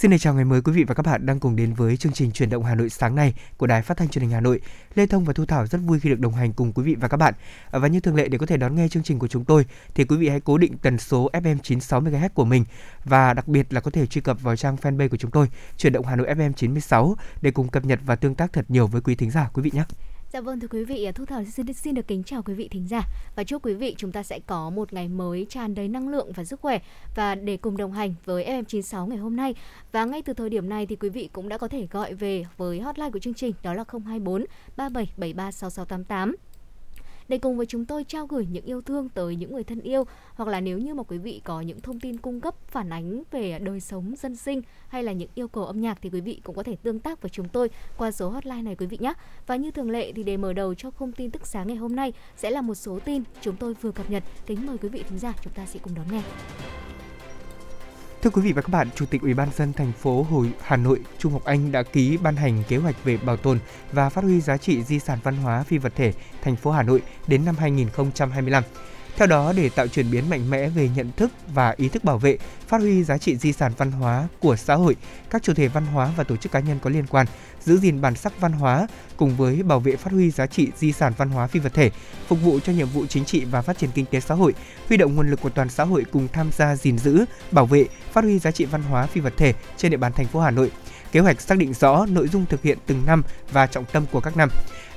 Xin chào ngày mới quý vị và các bạn đang cùng đến với chương trình Chuyển động Hà Nội sáng nay của Đài Phát thanh Truyền hình Hà Nội. Lê Thông và Thu Thảo rất vui khi được đồng hành cùng quý vị và các bạn. À, và như thường lệ, để có thể đón nghe chương trình của chúng tôi, thì quý vị hãy cố định tần số FM 96 MHz của mình và đặc biệt là có thể truy cập vào trang fanpage của chúng tôi, Chuyển động Hà Nội FM 96 để cùng cập nhật và tương tác thật nhiều với quý thính giả, quý vị nhé. Dạ vâng thưa quý vị, à, Thu Thảo xin, xin được kính chào quý vị thính giả và chúc quý vị chúng ta sẽ có một ngày mới tràn đầy năng lượng và sức khỏe và để cùng đồng hành với FM96 ngày hôm nay. Và ngay từ thời điểm này thì quý vị cũng đã có thể gọi về với hotline của chương trình đó là 024 37736688 để cùng với chúng tôi trao gửi những yêu thương tới những người thân yêu, hoặc là nếu như mà quý vị có những thông tin cung cấp, phản ánh về đời sống dân sinh hay là những yêu cầu âm nhạc thì quý vị cũng có thể tương tác với chúng tôi qua số hotline này quý vị nhé. Và như thường lệ thì để mở đầu cho không tin tức sáng ngày hôm nay sẽ là một số tin chúng tôi vừa cập nhật. Kính mời quý vị thính giả chúng ta sẽ cùng đón nghe. Thưa quý vị và các bạn, Chủ tịch Ủy ban dân thành phố Hồi Hà Nội Trung Ngọc Anh đã ký ban hành kế hoạch về bảo tồn và phát huy giá trị di sản văn hóa phi vật thể thành phố Hà Nội đến năm 2025. Theo đó, để tạo chuyển biến mạnh mẽ về nhận thức và ý thức bảo vệ, phát huy giá trị di sản văn hóa của xã hội, các chủ thể văn hóa và tổ chức cá nhân có liên quan giữ gìn bản sắc văn hóa cùng với bảo vệ phát huy giá trị di sản văn hóa phi vật thể, phục vụ cho nhiệm vụ chính trị và phát triển kinh tế xã hội, huy động nguồn lực của toàn xã hội cùng tham gia gìn giữ, bảo vệ, phát huy giá trị văn hóa phi vật thể trên địa bàn thành phố Hà Nội. Kế hoạch xác định rõ nội dung thực hiện từng năm và trọng tâm của các năm.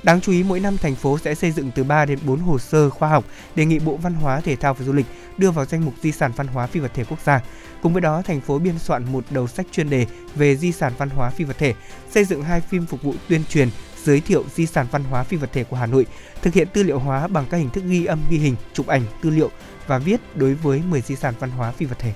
Đáng chú ý mỗi năm thành phố sẽ xây dựng từ 3 đến 4 hồ sơ khoa học đề nghị Bộ Văn hóa, Thể thao và Du lịch đưa vào danh mục di sản văn hóa phi vật thể quốc gia. Cùng với đó, thành phố biên soạn một đầu sách chuyên đề về di sản văn hóa phi vật thể, xây dựng hai phim phục vụ tuyên truyền giới thiệu di sản văn hóa phi vật thể của Hà Nội, thực hiện tư liệu hóa bằng các hình thức ghi âm ghi hình, chụp ảnh, tư liệu và viết đối với 10 di sản văn hóa phi vật thể.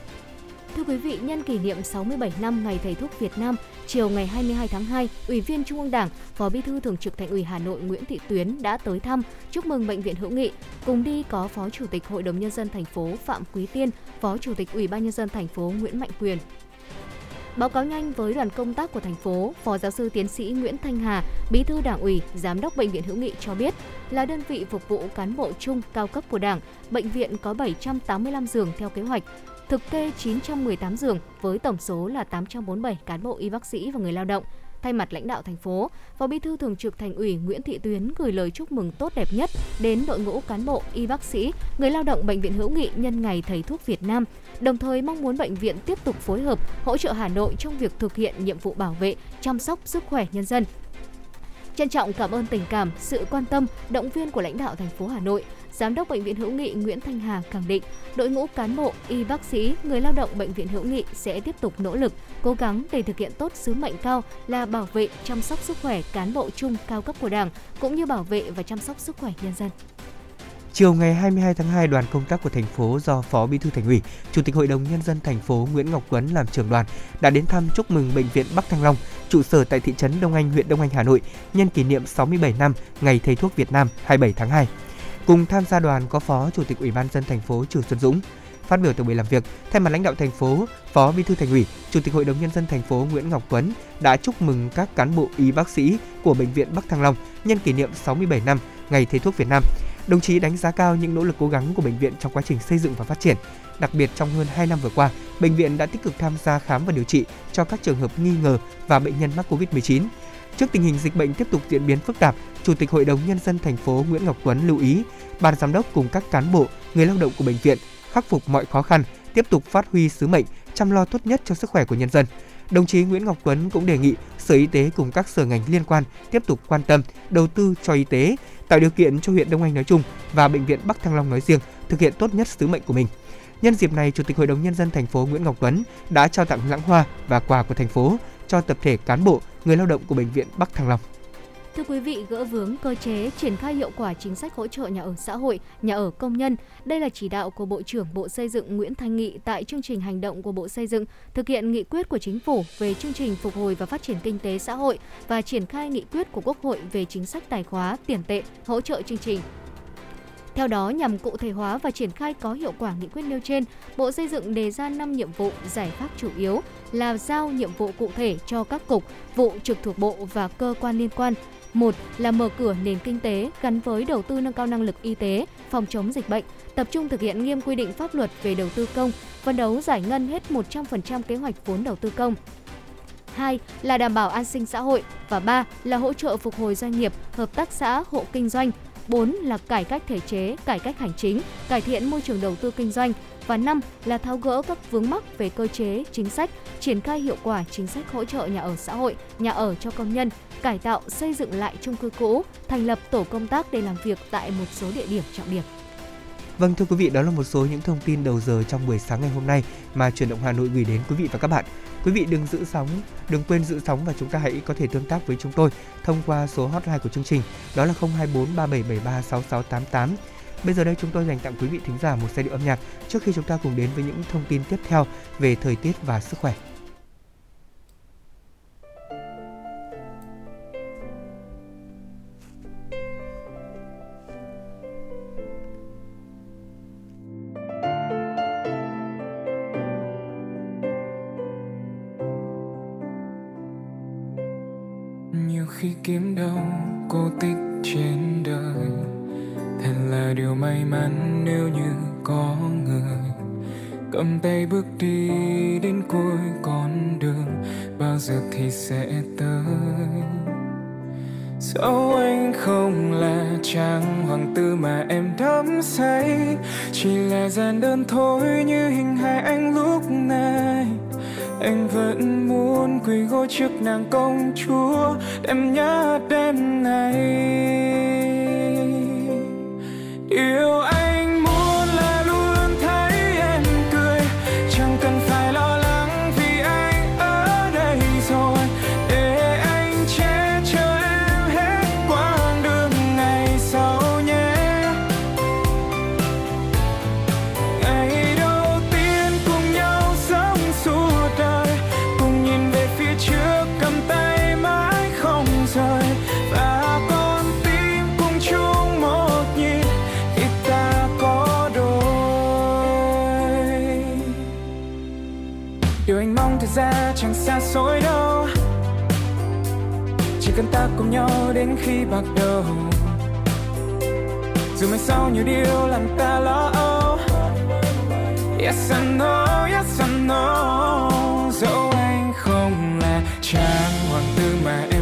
Thưa quý vị, nhân kỷ niệm 67 năm Ngày Thầy thuốc Việt Nam, chiều ngày 22 tháng 2, Ủy viên Trung ương Đảng, Phó Bí thư Thường trực Thành ủy Hà Nội Nguyễn Thị Tuyến đã tới thăm, chúc mừng bệnh viện Hữu Nghị. Cùng đi có Phó Chủ tịch Hội đồng nhân dân thành phố Phạm Quý Tiên, Phó Chủ tịch Ủy ban nhân dân thành phố Nguyễn Mạnh Quyền. Báo cáo nhanh với đoàn công tác của thành phố, Phó giáo sư tiến sĩ Nguyễn Thanh Hà, Bí thư Đảng ủy, Giám đốc bệnh viện Hữu Nghị cho biết, là đơn vị phục vụ cán bộ chung cao cấp của Đảng, bệnh viện có 785 giường theo kế hoạch, thực kê 918 giường với tổng số là 847 cán bộ y bác sĩ và người lao động. Thay mặt lãnh đạo thành phố, Phó Bí thư Thường trực Thành ủy Nguyễn Thị Tuyến gửi lời chúc mừng tốt đẹp nhất đến đội ngũ cán bộ, y bác sĩ, người lao động bệnh viện Hữu Nghị nhân ngày Thầy thuốc Việt Nam, đồng thời mong muốn bệnh viện tiếp tục phối hợp hỗ trợ Hà Nội trong việc thực hiện nhiệm vụ bảo vệ, chăm sóc sức khỏe nhân dân. Trân trọng cảm ơn tình cảm, sự quan tâm, động viên của lãnh đạo thành phố Hà Nội, Giám đốc Bệnh viện Hữu Nghị Nguyễn Thanh Hà khẳng định, đội ngũ cán bộ, y bác sĩ, người lao động Bệnh viện Hữu Nghị sẽ tiếp tục nỗ lực, cố gắng để thực hiện tốt sứ mệnh cao là bảo vệ, chăm sóc sức khỏe cán bộ chung cao cấp của Đảng, cũng như bảo vệ và chăm sóc sức khỏe nhân dân. Chiều ngày 22 tháng 2, đoàn công tác của thành phố do Phó Bí thư Thành ủy, Chủ tịch Hội đồng nhân dân thành phố Nguyễn Ngọc Tuấn làm trưởng đoàn đã đến thăm chúc mừng bệnh viện Bắc Thăng Long, trụ sở tại thị trấn Đông Anh, huyện Đông Anh, Hà Nội, nhân kỷ niệm 67 năm Ngày Thầy thuốc Việt Nam 27 tháng 2. Cùng tham gia đoàn có Phó Chủ tịch Ủy ban dân thành phố Trường Xuân Dũng. Phát biểu tại buổi làm việc, thay mặt lãnh đạo thành phố, Phó Bí thư Thành ủy, Chủ tịch Hội đồng nhân dân thành phố Nguyễn Ngọc Tuấn đã chúc mừng các cán bộ y bác sĩ của bệnh viện Bắc Thăng Long nhân kỷ niệm 67 năm Ngày Thầy thuốc Việt Nam. Đồng chí đánh giá cao những nỗ lực cố gắng của bệnh viện trong quá trình xây dựng và phát triển. Đặc biệt trong hơn 2 năm vừa qua, bệnh viện đã tích cực tham gia khám và điều trị cho các trường hợp nghi ngờ và bệnh nhân mắc Covid-19. Trước tình hình dịch bệnh tiếp tục diễn biến phức tạp, Chủ tịch Hội đồng nhân dân thành phố Nguyễn Ngọc Tuấn lưu ý ban giám đốc cùng các cán bộ, người lao động của bệnh viện khắc phục mọi khó khăn, tiếp tục phát huy sứ mệnh chăm lo tốt nhất cho sức khỏe của nhân dân. Đồng chí Nguyễn Ngọc Tuấn cũng đề nghị Sở Y tế cùng các sở ngành liên quan tiếp tục quan tâm, đầu tư cho y tế, tạo điều kiện cho huyện Đông Anh nói chung và bệnh viện Bắc Thăng Long nói riêng thực hiện tốt nhất sứ mệnh của mình. Nhân dịp này, Chủ tịch Hội đồng nhân dân thành phố Nguyễn Ngọc Tuấn đã trao tặng lãng hoa và quà của thành phố cho tập thể cán bộ, người lao động của bệnh viện Bắc Thăng Long. Thưa quý vị, gỡ vướng cơ chế triển khai hiệu quả chính sách hỗ trợ nhà ở xã hội, nhà ở công nhân. Đây là chỉ đạo của Bộ trưởng Bộ Xây dựng Nguyễn Thanh Nghị tại chương trình hành động của Bộ Xây dựng thực hiện nghị quyết của chính phủ về chương trình phục hồi và phát triển kinh tế xã hội và triển khai nghị quyết của Quốc hội về chính sách tài khóa, tiền tệ, hỗ trợ chương trình Theo đó, nhằm cụ thể hóa và triển khai có hiệu quả nghị quyết nêu trên, Bộ Xây dựng đề ra 5 nhiệm vụ giải pháp chủ yếu là giao nhiệm vụ cụ thể cho các cục, vụ trực thuộc bộ và cơ quan liên quan. Một là mở cửa nền kinh tế gắn với đầu tư nâng cao năng lực y tế, phòng chống dịch bệnh, tập trung thực hiện nghiêm quy định pháp luật về đầu tư công, phấn đấu giải ngân hết 100% kế hoạch vốn đầu tư công. 2 là đảm bảo an sinh xã hội và 3 là hỗ trợ phục hồi doanh nghiệp, hợp tác xã, hộ kinh doanh, 4 là cải cách thể chế, cải cách hành chính, cải thiện môi trường đầu tư kinh doanh và năm là tháo gỡ các vướng mắc về cơ chế, chính sách, triển khai hiệu quả chính sách hỗ trợ nhà ở xã hội, nhà ở cho công nhân, cải tạo, xây dựng lại chung cư cũ, thành lập tổ công tác để làm việc tại một số địa điểm trọng điểm. Vâng thưa quý vị, đó là một số những thông tin đầu giờ trong buổi sáng ngày hôm nay mà truyền động Hà Nội gửi đến quý vị và các bạn. Quý vị đừng giữ sóng, đừng quên giữ sóng và chúng ta hãy có thể tương tác với chúng tôi thông qua số hotline của chương trình đó là 024 3773 6688. Bây giờ đây chúng tôi dành tặng quý vị thính giả một giai điệu âm nhạc trước khi chúng ta cùng đến với những thông tin tiếp theo về thời tiết và sức khỏe. Nhiều điều làm ta lo âu. Yes, I know, yes, I know. Dẫu anh không là chàng hoàng tử mà em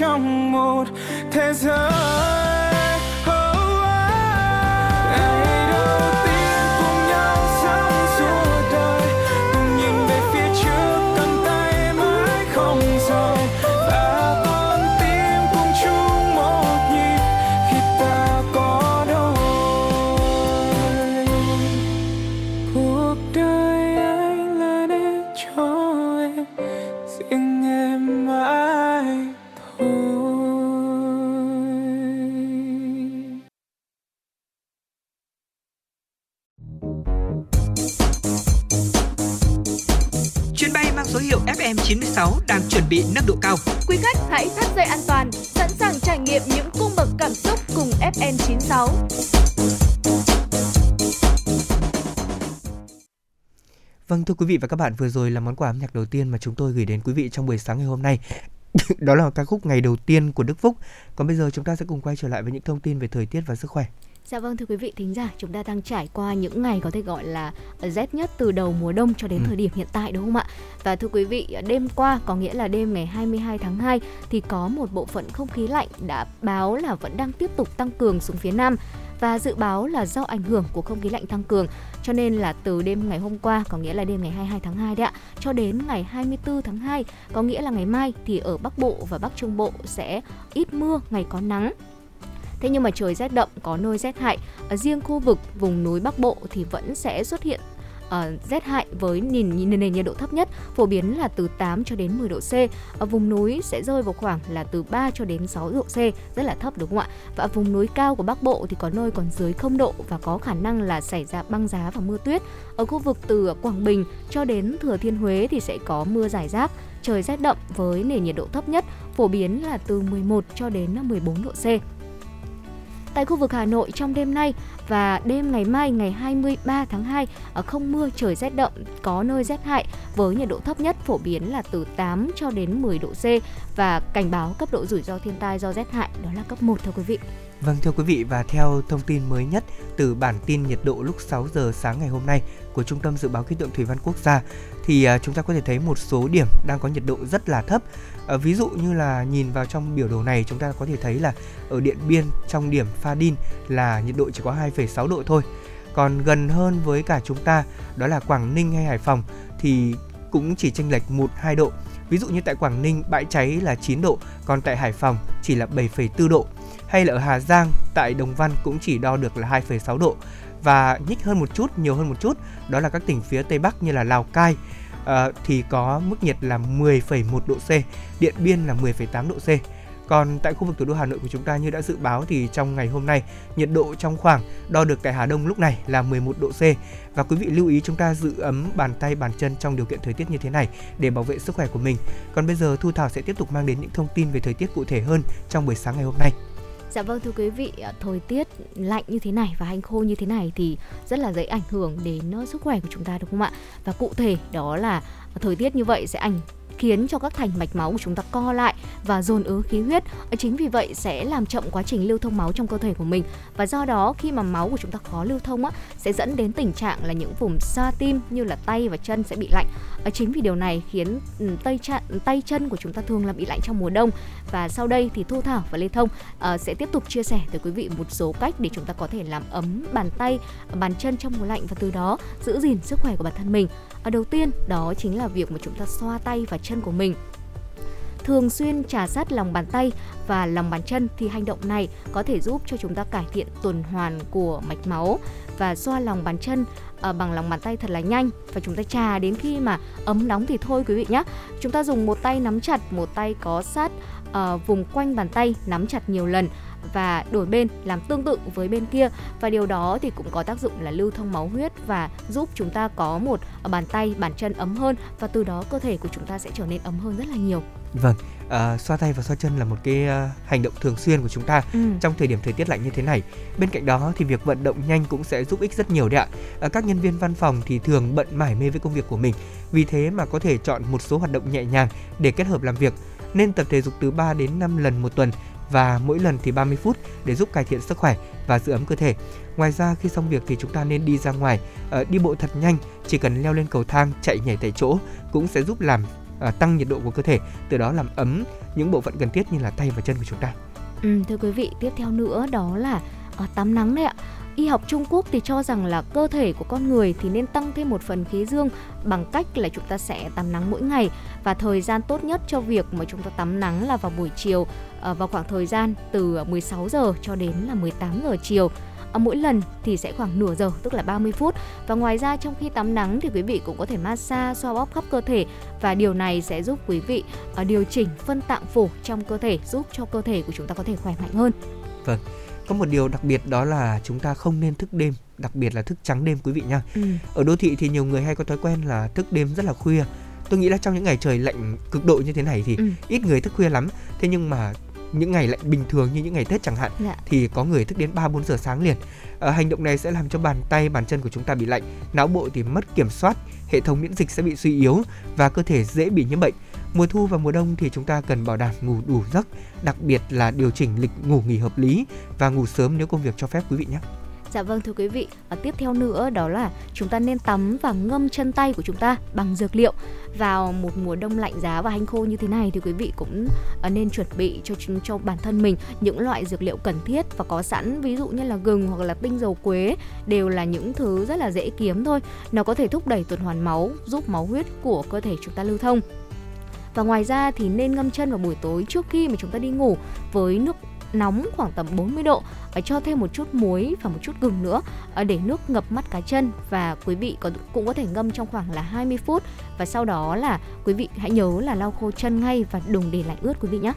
չամոր թեզ հայ chuẩn bị nâng độ cao. Quý khách hãy thắt dây an toàn, sẵn sàng trải nghiệm những cung bậc cảm xúc cùng FN96. Vâng thưa quý vị và các bạn, vừa rồi là món quà âm nhạc đầu tiên mà chúng tôi gửi đến quý vị trong buổi sáng ngày hôm nay. đó là ca khúc ngày đầu tiên của Đức Phúc. Còn bây giờ chúng ta sẽ cùng quay trở lại với những thông tin về thời tiết và sức khỏe. Dạ vâng thưa quý vị thính giả, chúng ta đang trải qua những ngày có thể gọi là rét nhất từ đầu mùa đông cho đến ừ. thời điểm hiện tại đúng không ạ? Và thưa quý vị, đêm qua có nghĩa là đêm ngày 22 tháng 2 thì có một bộ phận không khí lạnh đã báo là vẫn đang tiếp tục tăng cường xuống phía Nam và dự báo là do ảnh hưởng của không khí lạnh tăng cường cho nên là từ đêm ngày hôm qua có nghĩa là đêm ngày 22 tháng 2 đấy ạ cho đến ngày 24 tháng 2 có nghĩa là ngày mai thì ở Bắc Bộ và Bắc Trung Bộ sẽ ít mưa, ngày có nắng Thế nhưng mà trời rét đậm có nơi rét hại. Ở riêng khu vực vùng núi Bắc Bộ thì vẫn sẽ xuất hiện uh, rét hại với nền, nền nhiệt độ thấp nhất phổ biến là từ 8 cho đến 10 độ C. Ở vùng núi sẽ rơi vào khoảng là từ 3 cho đến 6 độ C, rất là thấp đúng không ạ? Và vùng núi cao của Bắc Bộ thì có nơi còn dưới 0 độ và có khả năng là xảy ra băng giá và mưa tuyết. Ở khu vực từ Quảng Bình cho đến Thừa Thiên Huế thì sẽ có mưa rải rác, trời rét đậm với nền nhiệt độ thấp nhất phổ biến là từ 11 cho đến 14 độ C. Tại khu vực Hà Nội trong đêm nay và đêm ngày mai ngày 23 tháng 2 ở ờ, không mưa trời rét đậm, có nơi rét hại với nhiệt độ thấp nhất phổ biến là từ 8 cho đến 10 độ C và cảnh báo cấp độ rủi ro thiên tai do rét hại đó là cấp 1 thưa quý vị. Vâng thưa quý vị và theo thông tin mới nhất từ bản tin nhiệt độ lúc 6 giờ sáng ngày hôm nay của Trung tâm Dự báo Khí tượng Thủy văn Quốc gia thì à, chúng ta có thể thấy một số điểm đang có nhiệt độ rất là thấp. Ờ, ví dụ như là nhìn vào trong biểu đồ này chúng ta có thể thấy là ở Điện Biên trong điểm Pha Đin là nhiệt độ chỉ có 2,6 độ thôi. Còn gần hơn với cả chúng ta đó là Quảng Ninh hay Hải Phòng thì cũng chỉ chênh lệch 1 2 độ. Ví dụ như tại Quảng Ninh bãi cháy là 9 độ, còn tại Hải Phòng chỉ là 7,4 độ. Hay là ở Hà Giang tại Đồng Văn cũng chỉ đo được là 2,6 độ và nhích hơn một chút, nhiều hơn một chút, đó là các tỉnh phía Tây Bắc như là Lào Cai uh, thì có mức nhiệt là 10,1 độ C, Điện Biên là 10,8 độ C. Còn tại khu vực thủ đô Hà Nội của chúng ta như đã dự báo thì trong ngày hôm nay, nhiệt độ trong khoảng đo được tại Hà Đông lúc này là 11 độ C. Và quý vị lưu ý chúng ta giữ ấm bàn tay bàn chân trong điều kiện thời tiết như thế này để bảo vệ sức khỏe của mình. Còn bây giờ Thu Thảo sẽ tiếp tục mang đến những thông tin về thời tiết cụ thể hơn trong buổi sáng ngày hôm nay. Dạ vâng thưa quý vị, à, thời tiết lạnh như thế này và hanh khô như thế này thì rất là dễ ảnh hưởng đến ờ, sức khỏe của chúng ta đúng không ạ? Và cụ thể đó là à, thời tiết như vậy sẽ ảnh khiến cho các thành mạch máu của chúng ta co lại và dồn ứ khí huyết. Ờ, chính vì vậy sẽ làm chậm quá trình lưu thông máu trong cơ thể của mình và do đó khi mà máu của chúng ta khó lưu thông á sẽ dẫn đến tình trạng là những vùng xa tim như là tay và chân sẽ bị lạnh. Ờ, chính vì điều này khiến ừ, tay chân tay chân của chúng ta thường là bị lạnh trong mùa đông và sau đây thì Thu Thảo và Lê Thông uh, sẽ tiếp tục chia sẻ tới quý vị một số cách để chúng ta có thể làm ấm bàn tay, bàn chân trong mùa lạnh và từ đó giữ gìn sức khỏe của bản thân mình. À, đầu tiên đó chính là việc mà chúng ta xoa tay và chân của mình. Thường xuyên trà sát lòng bàn tay và lòng bàn chân thì hành động này có thể giúp cho chúng ta cải thiện tuần hoàn của mạch máu và xoa lòng bàn chân uh, bằng lòng bàn tay thật là nhanh. Và chúng ta trà đến khi mà ấm nóng thì thôi quý vị nhé. Chúng ta dùng một tay nắm chặt, một tay có sát uh, vùng quanh bàn tay nắm chặt nhiều lần và đổi bên làm tương tự với bên kia và điều đó thì cũng có tác dụng là lưu thông máu huyết và giúp chúng ta có một bàn tay bàn chân ấm hơn và từ đó cơ thể của chúng ta sẽ trở nên ấm hơn rất là nhiều Vâng, à, xoa tay và xoa chân là một cái uh, hành động thường xuyên của chúng ta ừ. trong thời điểm thời tiết lạnh như thế này. Bên cạnh đó thì việc vận động nhanh cũng sẽ giúp ích rất nhiều đấy ạ. À, các nhân viên văn phòng thì thường bận mải mê với công việc của mình, vì thế mà có thể chọn một số hoạt động nhẹ nhàng để kết hợp làm việc. Nên tập thể dục từ 3 đến 5 lần một tuần và mỗi lần thì 30 phút để giúp cải thiện sức khỏe và giữ ấm cơ thể. Ngoài ra khi xong việc thì chúng ta nên đi ra ngoài, ờ, đi bộ thật nhanh, chỉ cần leo lên cầu thang, chạy nhảy tại chỗ cũng sẽ giúp làm ờ, tăng nhiệt độ của cơ thể, từ đó làm ấm những bộ phận cần thiết như là tay và chân của chúng ta. Ừ, thưa quý vị, tiếp theo nữa đó là ờ, tắm nắng đấy ạ. Y học Trung Quốc thì cho rằng là cơ thể của con người thì nên tăng thêm một phần khí dương bằng cách là chúng ta sẽ tắm nắng mỗi ngày và thời gian tốt nhất cho việc mà chúng ta tắm nắng là vào buổi chiều ờ, vào khoảng thời gian từ 16 giờ cho đến là 18 giờ chiều. Ờ, mỗi lần thì sẽ khoảng nửa giờ, tức là 30 phút và ngoài ra trong khi tắm nắng thì quý vị cũng có thể massage, xoa bóp khắp cơ thể và điều này sẽ giúp quý vị ờ, điều chỉnh phân tạng phủ trong cơ thể, giúp cho cơ thể của chúng ta có thể khỏe mạnh hơn. Vâng. Có một điều đặc biệt đó là chúng ta không nên thức đêm, đặc biệt là thức trắng đêm quý vị nha. Ừ. Ở đô thị thì nhiều người hay có thói quen là thức đêm rất là khuya. Tôi nghĩ là trong những ngày trời lạnh cực độ như thế này thì ừ. ít người thức khuya lắm. Thế nhưng mà những ngày lạnh bình thường như những ngày Tết chẳng hạn dạ. thì có người thức đến 3 4 giờ sáng liền. À, hành động này sẽ làm cho bàn tay, bàn chân của chúng ta bị lạnh, não bộ thì mất kiểm soát, hệ thống miễn dịch sẽ bị suy yếu và cơ thể dễ bị nhiễm bệnh. Mùa thu và mùa đông thì chúng ta cần bảo đảm ngủ đủ giấc, đặc biệt là điều chỉnh lịch ngủ nghỉ hợp lý và ngủ sớm nếu công việc cho phép quý vị nhé. Dạ vâng thưa quý vị, và tiếp theo nữa đó là chúng ta nên tắm và ngâm chân tay của chúng ta bằng dược liệu. Vào một mùa đông lạnh giá và hanh khô như thế này thì quý vị cũng à, nên chuẩn bị cho cho bản thân mình những loại dược liệu cần thiết và có sẵn ví dụ như là gừng hoặc là tinh dầu quế đều là những thứ rất là dễ kiếm thôi. Nó có thể thúc đẩy tuần hoàn máu, giúp máu huyết của cơ thể chúng ta lưu thông. Và ngoài ra thì nên ngâm chân vào buổi tối trước khi mà chúng ta đi ngủ với nước nóng khoảng tầm 40 độ và cho thêm một chút muối và một chút gừng nữa ờ, để nước ngập mắt cá chân và quý vị có cũng có thể ngâm trong khoảng là 20 phút và sau đó là quý vị hãy nhớ là lau khô chân ngay và đừng để lạnh ướt quý vị nhé.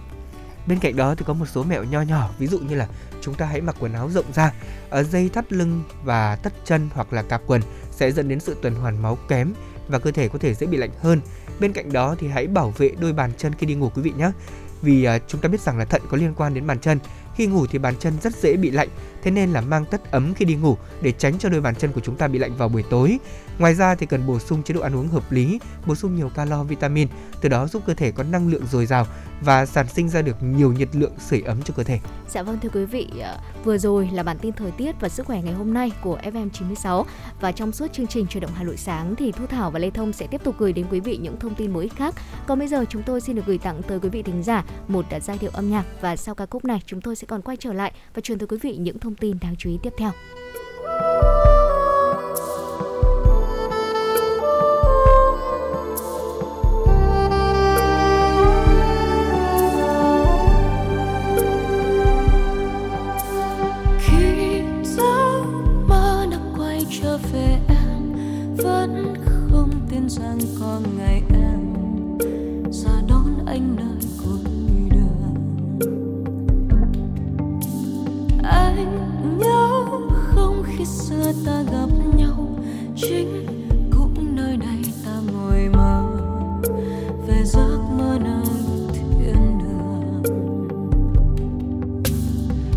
Bên cạnh đó thì có một số mẹo nho nhỏ, ví dụ như là chúng ta hãy mặc quần áo rộng ra, ở dây thắt lưng và tất chân hoặc là cạp quần sẽ dẫn đến sự tuần hoàn máu kém và cơ thể có thể dễ bị lạnh hơn. Bên cạnh đó thì hãy bảo vệ đôi bàn chân khi đi ngủ quý vị nhé. Vì uh, chúng ta biết rằng là thận có liên quan đến bàn chân. Khi ngủ thì bàn chân rất dễ bị lạnh thế nên là mang tất ấm khi đi ngủ để tránh cho đôi bàn chân của chúng ta bị lạnh vào buổi tối ngoài ra thì cần bổ sung chế độ ăn uống hợp lý bổ sung nhiều calo vitamin từ đó giúp cơ thể có năng lượng dồi dào và sản sinh ra được nhiều nhiệt lượng sưởi ấm cho cơ thể. Dạ vâng thưa quý vị, ờ, vừa rồi là bản tin thời tiết và sức khỏe ngày hôm nay của FM96 và trong suốt chương trình chuyển động Hà Nội sáng thì Thu Thảo và Lê Thông sẽ tiếp tục gửi đến quý vị những thông tin mới khác. Còn bây giờ chúng tôi xin được gửi tặng tới quý vị thính giả một giai điệu âm nhạc và sau ca khúc này chúng tôi sẽ còn quay trở lại và truyền tới quý vị những thông tin đáng chú ý tiếp theo. Vẫn không tin rằng có ngày em ra đón anh nơi cuối đường anh nhớ không khi xưa ta gặp nhau, chính cũng nơi đây ta ngồi mơ về giấc mơ nơi thiên đường.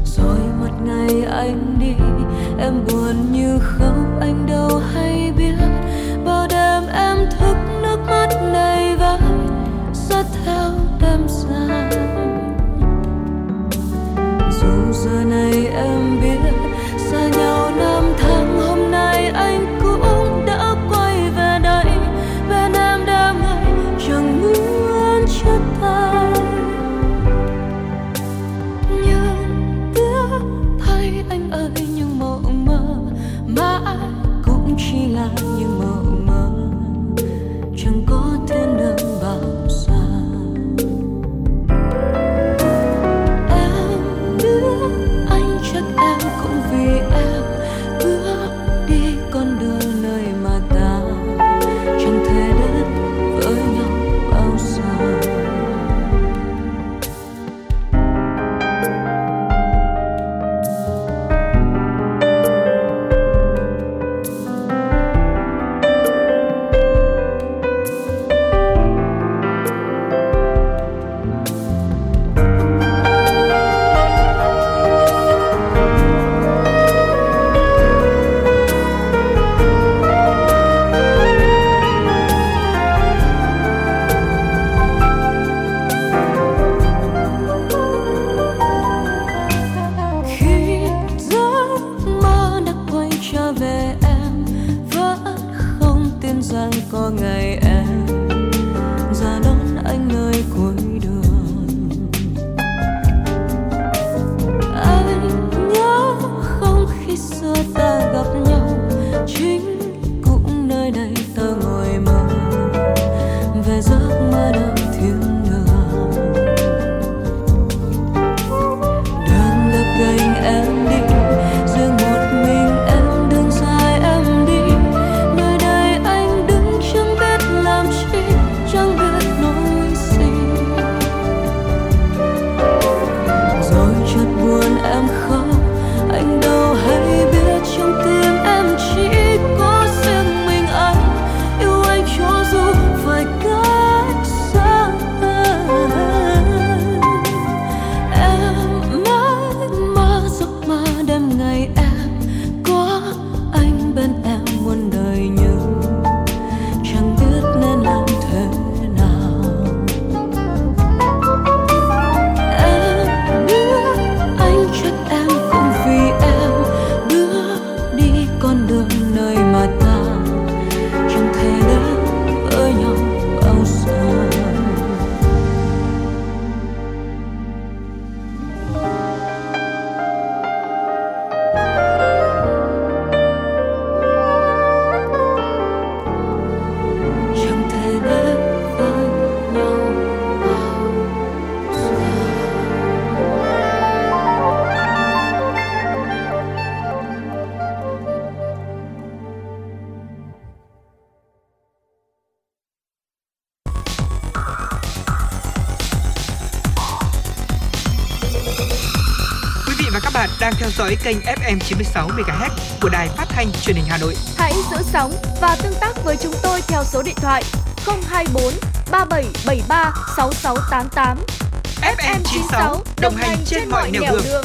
Rồi một ngày anh đi, em buồn như khóc, anh đâu and dõi kênh FM 96 MHz của đài phát thanh truyền hình Hà Nội. Hãy giữ sóng và tương tác với chúng tôi theo số điện thoại 024 3773 6688. FM 96 đồng hành trên mọi nẻo đường. đường.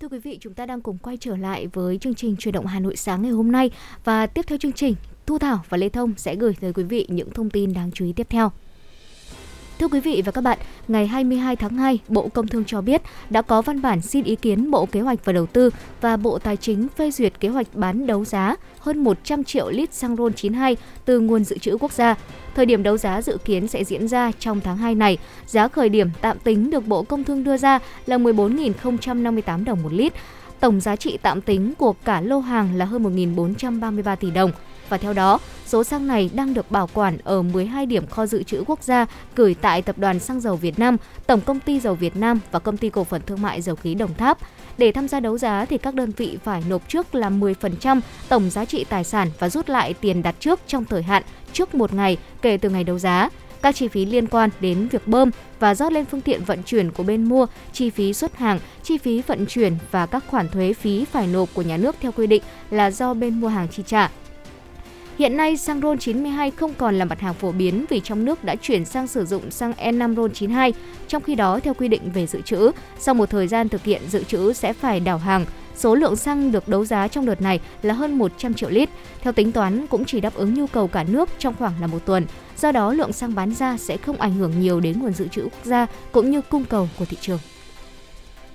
Thưa quý vị, chúng ta đang cùng quay trở lại với chương trình Truyền động Hà Nội sáng ngày hôm nay và tiếp theo chương trình, Thu Thảo và Lê Thông sẽ gửi tới quý vị những thông tin đáng chú ý tiếp theo. Thưa quý vị và các bạn, ngày 22 tháng 2, Bộ Công Thương cho biết đã có văn bản xin ý kiến Bộ Kế hoạch và Đầu tư và Bộ Tài chính phê duyệt kế hoạch bán đấu giá hơn 100 triệu lít xăng RON 92 từ nguồn dự trữ quốc gia. Thời điểm đấu giá dự kiến sẽ diễn ra trong tháng 2 này. Giá khởi điểm tạm tính được Bộ Công Thương đưa ra là 14.058 đồng một lít. Tổng giá trị tạm tính của cả lô hàng là hơn 1.433 tỷ đồng và theo đó, số xăng này đang được bảo quản ở 12 điểm kho dự trữ quốc gia gửi tại Tập đoàn Xăng dầu Việt Nam, Tổng công ty dầu Việt Nam và Công ty cổ phần thương mại dầu khí Đồng Tháp. Để tham gia đấu giá thì các đơn vị phải nộp trước là 10% tổng giá trị tài sản và rút lại tiền đặt trước trong thời hạn trước một ngày kể từ ngày đấu giá các chi phí liên quan đến việc bơm và rót lên phương tiện vận chuyển của bên mua, chi phí xuất hàng, chi phí vận chuyển và các khoản thuế phí phải nộp của nhà nước theo quy định là do bên mua hàng chi trả. Hiện nay, xăng RON 92 không còn là mặt hàng phổ biến vì trong nước đã chuyển sang sử dụng xăng E5 RON 92. Trong khi đó, theo quy định về dự trữ, sau một thời gian thực hiện dự trữ sẽ phải đảo hàng. Số lượng xăng được đấu giá trong đợt này là hơn 100 triệu lít. Theo tính toán, cũng chỉ đáp ứng nhu cầu cả nước trong khoảng là một tuần. Do đó, lượng xăng bán ra sẽ không ảnh hưởng nhiều đến nguồn dự trữ quốc gia cũng như cung cầu của thị trường.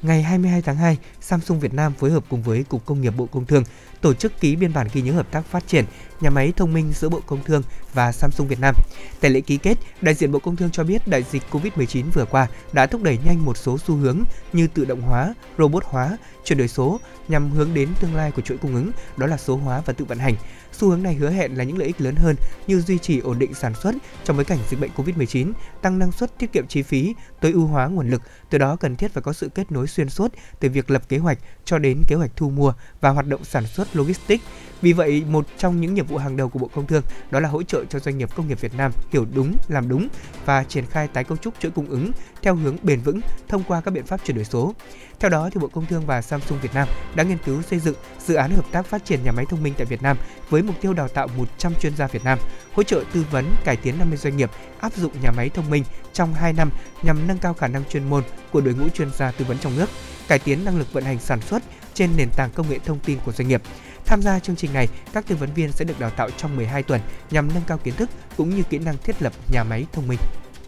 Ngày 22 tháng 2, Samsung Việt Nam phối hợp cùng với Cục Công nghiệp Bộ Công Thương tổ chức ký biên bản ghi nhớ hợp tác phát triển nhà máy thông minh giữa Bộ Công Thương và Samsung Việt Nam. Tại lễ ký kết, đại diện Bộ Công Thương cho biết đại dịch Covid-19 vừa qua đã thúc đẩy nhanh một số xu hướng như tự động hóa, robot hóa, chuyển đổi số nhằm hướng đến tương lai của chuỗi cung ứng, đó là số hóa và tự vận hành. Xu hướng này hứa hẹn là những lợi ích lớn hơn như duy trì ổn định sản xuất trong bối cảnh dịch bệnh Covid-19, tăng năng suất, tiết kiệm chi phí, tối ưu hóa nguồn lực. Từ đó cần thiết phải có sự kết nối xuyên suốt từ việc lập kế hoạch cho đến kế hoạch thu mua và hoạt động sản xuất logistics. Vì vậy, một trong những nhiệm vụ hàng đầu của Bộ Công Thương đó là hỗ trợ cho doanh nghiệp công nghiệp Việt Nam hiểu đúng, làm đúng và triển khai tái cấu trúc chuỗi cung ứng theo hướng bền vững thông qua các biện pháp chuyển đổi số. Theo đó, thì Bộ Công Thương và Samsung Việt Nam đã nghiên cứu xây dựng dự án hợp tác phát triển nhà máy thông minh tại Việt Nam với mục tiêu đào tạo 100 chuyên gia Việt Nam, hỗ trợ tư vấn cải tiến 50 doanh nghiệp áp dụng nhà máy thông minh trong 2 năm nhằm nâng cao khả năng chuyên môn của đội ngũ chuyên gia tư vấn trong nước, cải tiến năng lực vận hành sản xuất trên nền tảng công nghệ thông tin của doanh nghiệp. Tham gia chương trình này, các tư vấn viên sẽ được đào tạo trong 12 tuần nhằm nâng cao kiến thức cũng như kỹ năng thiết lập nhà máy thông minh.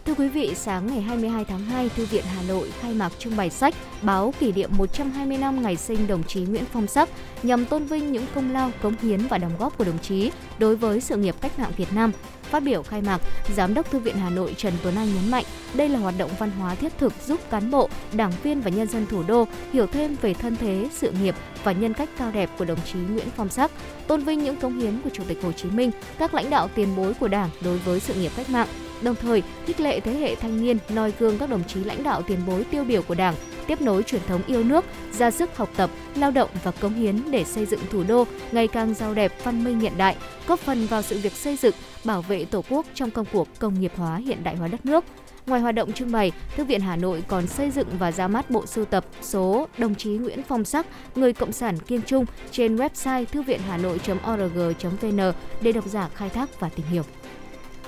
Thưa quý vị, sáng ngày 22 tháng 2, Thư viện Hà Nội khai mạc trưng bày sách báo kỷ niệm 120 năm ngày sinh đồng chí Nguyễn Phong Sắc nhằm tôn vinh những công lao, cống hiến và đóng góp của đồng chí đối với sự nghiệp cách mạng Việt Nam. Phát biểu khai mạc, Giám đốc Thư viện Hà Nội Trần Tuấn Anh nhấn mạnh đây là hoạt động văn hóa thiết thực giúp cán bộ, đảng viên và nhân dân thủ đô hiểu thêm về thân thế, sự nghiệp và nhân cách cao đẹp của đồng chí Nguyễn Phong Sắc, tôn vinh những cống hiến của Chủ tịch Hồ Chí Minh, các lãnh đạo tiền bối của Đảng đối với sự nghiệp cách mạng, đồng thời khích lệ thế hệ thanh niên noi gương các đồng chí lãnh đạo tiền bối tiêu biểu của Đảng, tiếp nối truyền thống yêu nước, ra sức học tập, lao động và cống hiến để xây dựng thủ đô ngày càng giàu đẹp, văn minh hiện đại, góp phần vào sự việc xây dựng, bảo vệ Tổ quốc trong công cuộc công nghiệp hóa hiện đại hóa đất nước. Ngoài hoạt động trưng bày, Thư viện Hà Nội còn xây dựng và ra mắt bộ sưu tập số đồng chí Nguyễn Phong Sắc, người cộng sản kiên trung trên website thư viện hà nội.org.vn để độc giả khai thác và tìm hiểu.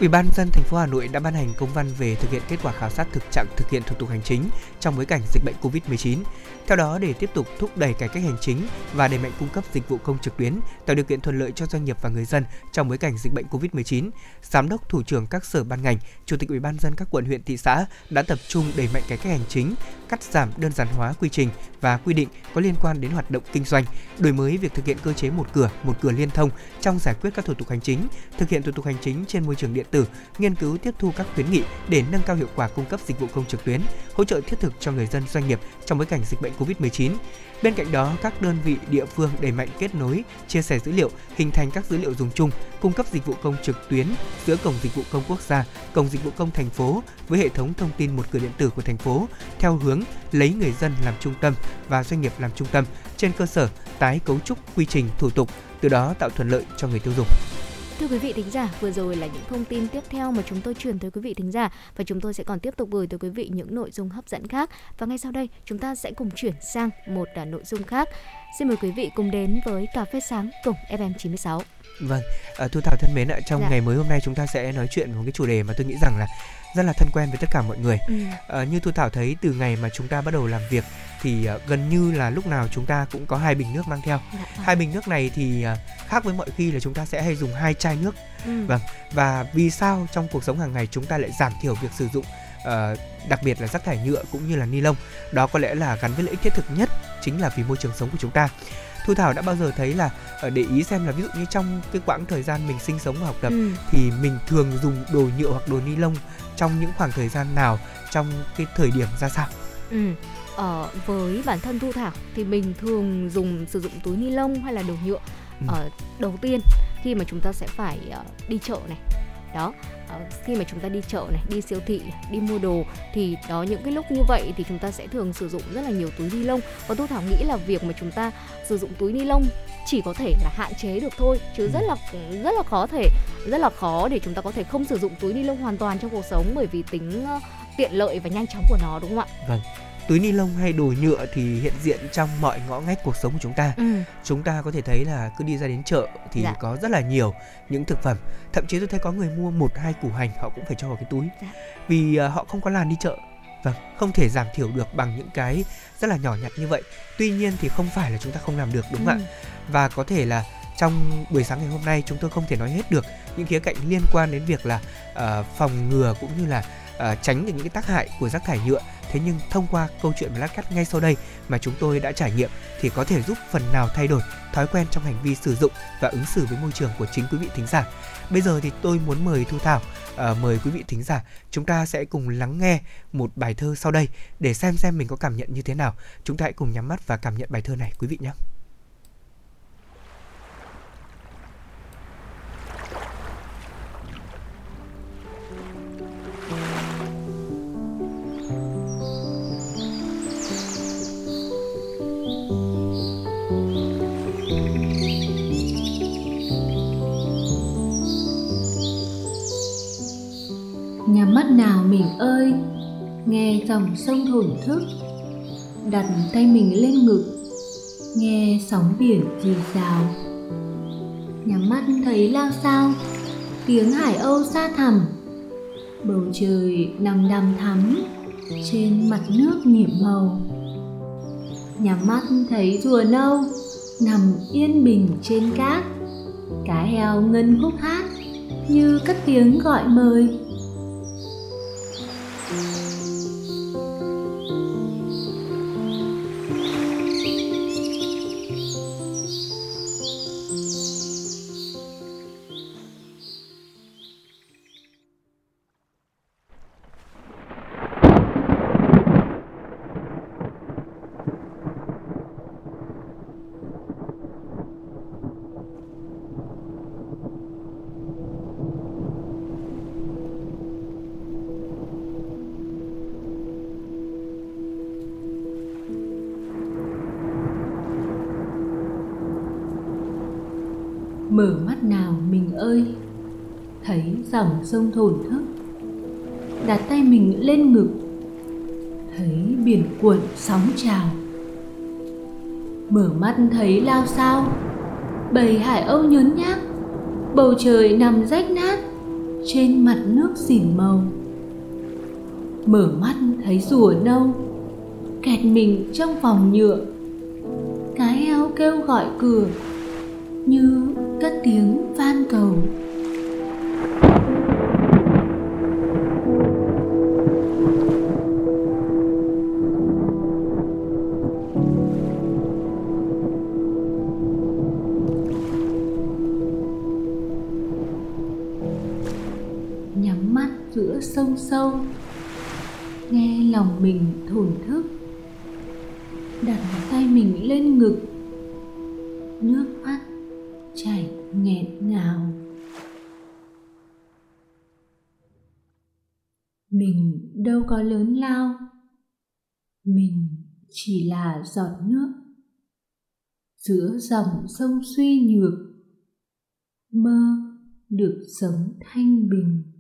Ủy ban dân thành phố Hà Nội đã ban hành công văn về thực hiện kết quả khảo sát thực trạng thực hiện thủ tục hành chính trong bối cảnh dịch bệnh Covid-19. Theo đó, để tiếp tục thúc đẩy cải cách hành chính và đẩy mạnh cung cấp dịch vụ công trực tuyến, tạo điều kiện thuận lợi cho doanh nghiệp và người dân trong bối cảnh dịch bệnh Covid-19, Giám đốc thủ trưởng các sở ban ngành, Chủ tịch Ủy ban dân các quận huyện thị xã đã tập trung đẩy mạnh cải cách hành chính, cắt giảm đơn giản hóa quy trình và quy định có liên quan đến hoạt động kinh doanh, đổi mới việc thực hiện cơ chế một cửa, một cửa liên thông trong giải quyết các thủ tục hành chính, thực hiện thủ tục hành chính trên môi trường điện tử, nghiên cứu tiếp thu các khuyến nghị để nâng cao hiệu quả cung cấp dịch vụ công trực tuyến, hỗ trợ thiết thực cho người dân doanh nghiệp trong bối cảnh dịch bệnh Covid-19. Bên cạnh đó, các đơn vị địa phương đẩy mạnh kết nối, chia sẻ dữ liệu, hình thành các dữ liệu dùng chung, cung cấp dịch vụ công trực tuyến giữa cổng dịch vụ công quốc gia, cổng dịch vụ công thành phố với hệ thống thông tin một cửa điện tử của thành phố theo hướng lấy người dân làm trung tâm và doanh nghiệp làm trung tâm trên cơ sở tái cấu trúc quy trình thủ tục, từ đó tạo thuận lợi cho người tiêu dùng. Thưa quý vị thính giả, vừa rồi là những thông tin tiếp theo mà chúng tôi truyền tới quý vị thính giả và chúng tôi sẽ còn tiếp tục gửi tới quý vị những nội dung hấp dẫn khác. Và ngay sau đây, chúng ta sẽ cùng chuyển sang một uh, nội dung khác. Xin mời quý vị cùng đến với cà phê sáng cùng FM 96. Vâng, à, Thu Thảo thân mến ạ, trong dạ. ngày mới hôm nay chúng ta sẽ nói chuyện một cái chủ đề mà tôi nghĩ rằng là rất là thân quen với tất cả mọi người. Ừ. À, như Thu Thảo thấy từ ngày mà chúng ta bắt đầu làm việc thì uh, gần như là lúc nào chúng ta cũng có hai bình nước mang theo. Dạ. Vâng. Hai bình nước này thì uh, khác với mọi khi là chúng ta sẽ hay dùng hai chai nước. Ừ. Vâng. Và vì sao trong cuộc sống hàng ngày chúng ta lại giảm thiểu việc sử dụng uh, đặc biệt là rác thải nhựa cũng như là ni lông? Đó có lẽ là gắn với lợi ích thiết thực nhất chính là vì môi trường sống của chúng ta. Thu Thảo đã bao giờ thấy là để ý xem là ví dụ như trong cái quãng thời gian mình sinh sống và học tập ừ. thì mình thường dùng đồ nhựa hoặc đồ ni lông trong những khoảng thời gian nào trong cái thời điểm ra sao? Ừ ờ, với bản thân thu thảo thì mình thường dùng sử dụng túi ni lông hay là đồ nhựa ừ. ờ, đầu tiên khi mà chúng ta sẽ phải uh, đi chợ này đó uh, khi mà chúng ta đi chợ này đi siêu thị đi mua đồ thì đó những cái lúc như vậy thì chúng ta sẽ thường sử dụng rất là nhiều túi ni lông và thu thảo nghĩ là việc mà chúng ta sử dụng túi ni lông chỉ có thể là hạn chế được thôi chứ ừ. rất là rất là khó thể rất là khó để chúng ta có thể không sử dụng túi ni lông hoàn toàn trong cuộc sống bởi vì tính tiện lợi và nhanh chóng của nó đúng không ạ? Vâng túi ni lông hay đồ nhựa thì hiện diện trong mọi ngõ ngách cuộc sống của chúng ta. Ừ. Chúng ta có thể thấy là cứ đi ra đến chợ thì dạ. có rất là nhiều những thực phẩm. Thậm chí tôi thấy có người mua một hai củ hành họ cũng phải cho vào cái túi. Dạ. Vì uh, họ không có làn đi chợ. Vâng, không thể giảm thiểu được bằng những cái rất là nhỏ nhặt như vậy. Tuy nhiên thì không phải là chúng ta không làm được đúng không ừ. ạ? Và có thể là trong buổi sáng ngày hôm nay chúng tôi không thể nói hết được những khía cạnh liên quan đến việc là uh, phòng ngừa cũng như là uh, tránh được những cái tác hại của rác thải nhựa thế nhưng thông qua câu chuyện và lát cắt ngay sau đây mà chúng tôi đã trải nghiệm thì có thể giúp phần nào thay đổi thói quen trong hành vi sử dụng và ứng xử với môi trường của chính quý vị thính giả. Bây giờ thì tôi muốn mời Thu Thảo, uh, mời quý vị thính giả, chúng ta sẽ cùng lắng nghe một bài thơ sau đây để xem xem mình có cảm nhận như thế nào. Chúng ta hãy cùng nhắm mắt và cảm nhận bài thơ này quý vị nhé. Mình ơi, nghe dòng sông thổn thức, đặt tay mình lên ngực, nghe sóng biển rì rào nhắm mắt thấy lao sao, tiếng hải âu xa thẳm, bầu trời nằm đằm thắm trên mặt nước nhiệm màu. Nhắm mắt thấy rùa nâu nằm yên bình trên cát, cá heo ngân khúc hát như cất tiếng gọi mời. Mở mắt nào mình ơi. Thấy dòng sông thổn thức. Đặt tay mình lên ngực. Thấy biển cuộn sóng trào. Mở mắt thấy lao sao. Bầy hải âu nhớn nhác. Bầu trời nằm rách nát. Trên mặt nước xỉn màu. Mở mắt thấy rùa nâu. Kẹt mình trong vòng nhựa. Cái heo kêu gọi cửa cầu. Giọt nước. Giữa dòng sông suy nhược mơ được sống thanh bình.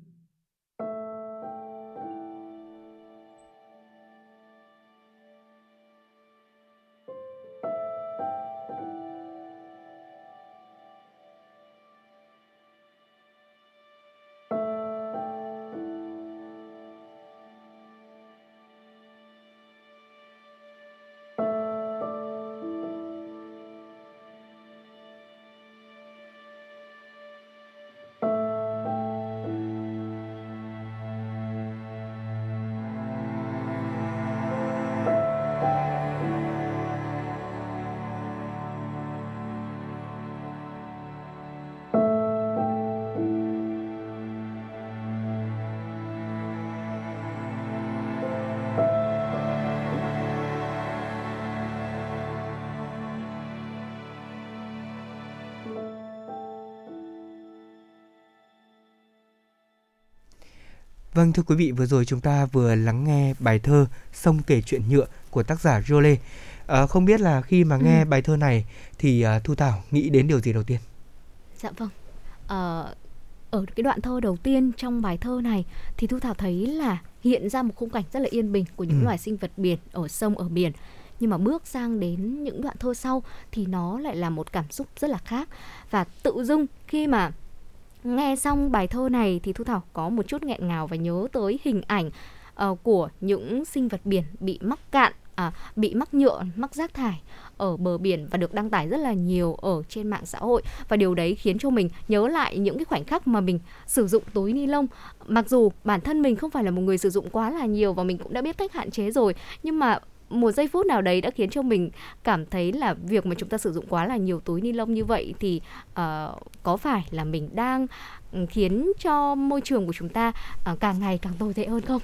Vâng thưa quý vị, vừa rồi chúng ta vừa lắng nghe bài thơ Sông kể chuyện nhựa của tác giả Jolie. À, không biết là khi mà nghe ừ. bài thơ này thì uh, Thu Thảo nghĩ đến điều gì đầu tiên? Dạ vâng. À, ở cái đoạn thơ đầu tiên trong bài thơ này thì Thu Thảo thấy là hiện ra một khung cảnh rất là yên bình của những ừ. loài sinh vật biển ở sông ở biển nhưng mà bước sang đến những đoạn thơ sau thì nó lại là một cảm xúc rất là khác và tự dưng khi mà nghe xong bài thơ này thì thu thảo có một chút nghẹn ngào và nhớ tới hình ảnh uh, của những sinh vật biển bị mắc cạn à, bị mắc nhựa mắc rác thải ở bờ biển và được đăng tải rất là nhiều ở trên mạng xã hội. Và điều đấy khiến cho mình nhớ lại những cái khoảnh khắc mà mình sử dụng túi ni lông. Mặc dù bản thân mình không phải là một người sử dụng quá là nhiều và mình cũng đã biết cách hạn chế rồi nhưng mà một giây phút nào đấy đã khiến cho mình cảm thấy là việc mà chúng ta sử dụng quá là nhiều túi ni lông như vậy thì uh, có phải là mình đang ừ, khiến cho môi trường của chúng ta uh, càng ngày càng tồi tệ hơn không?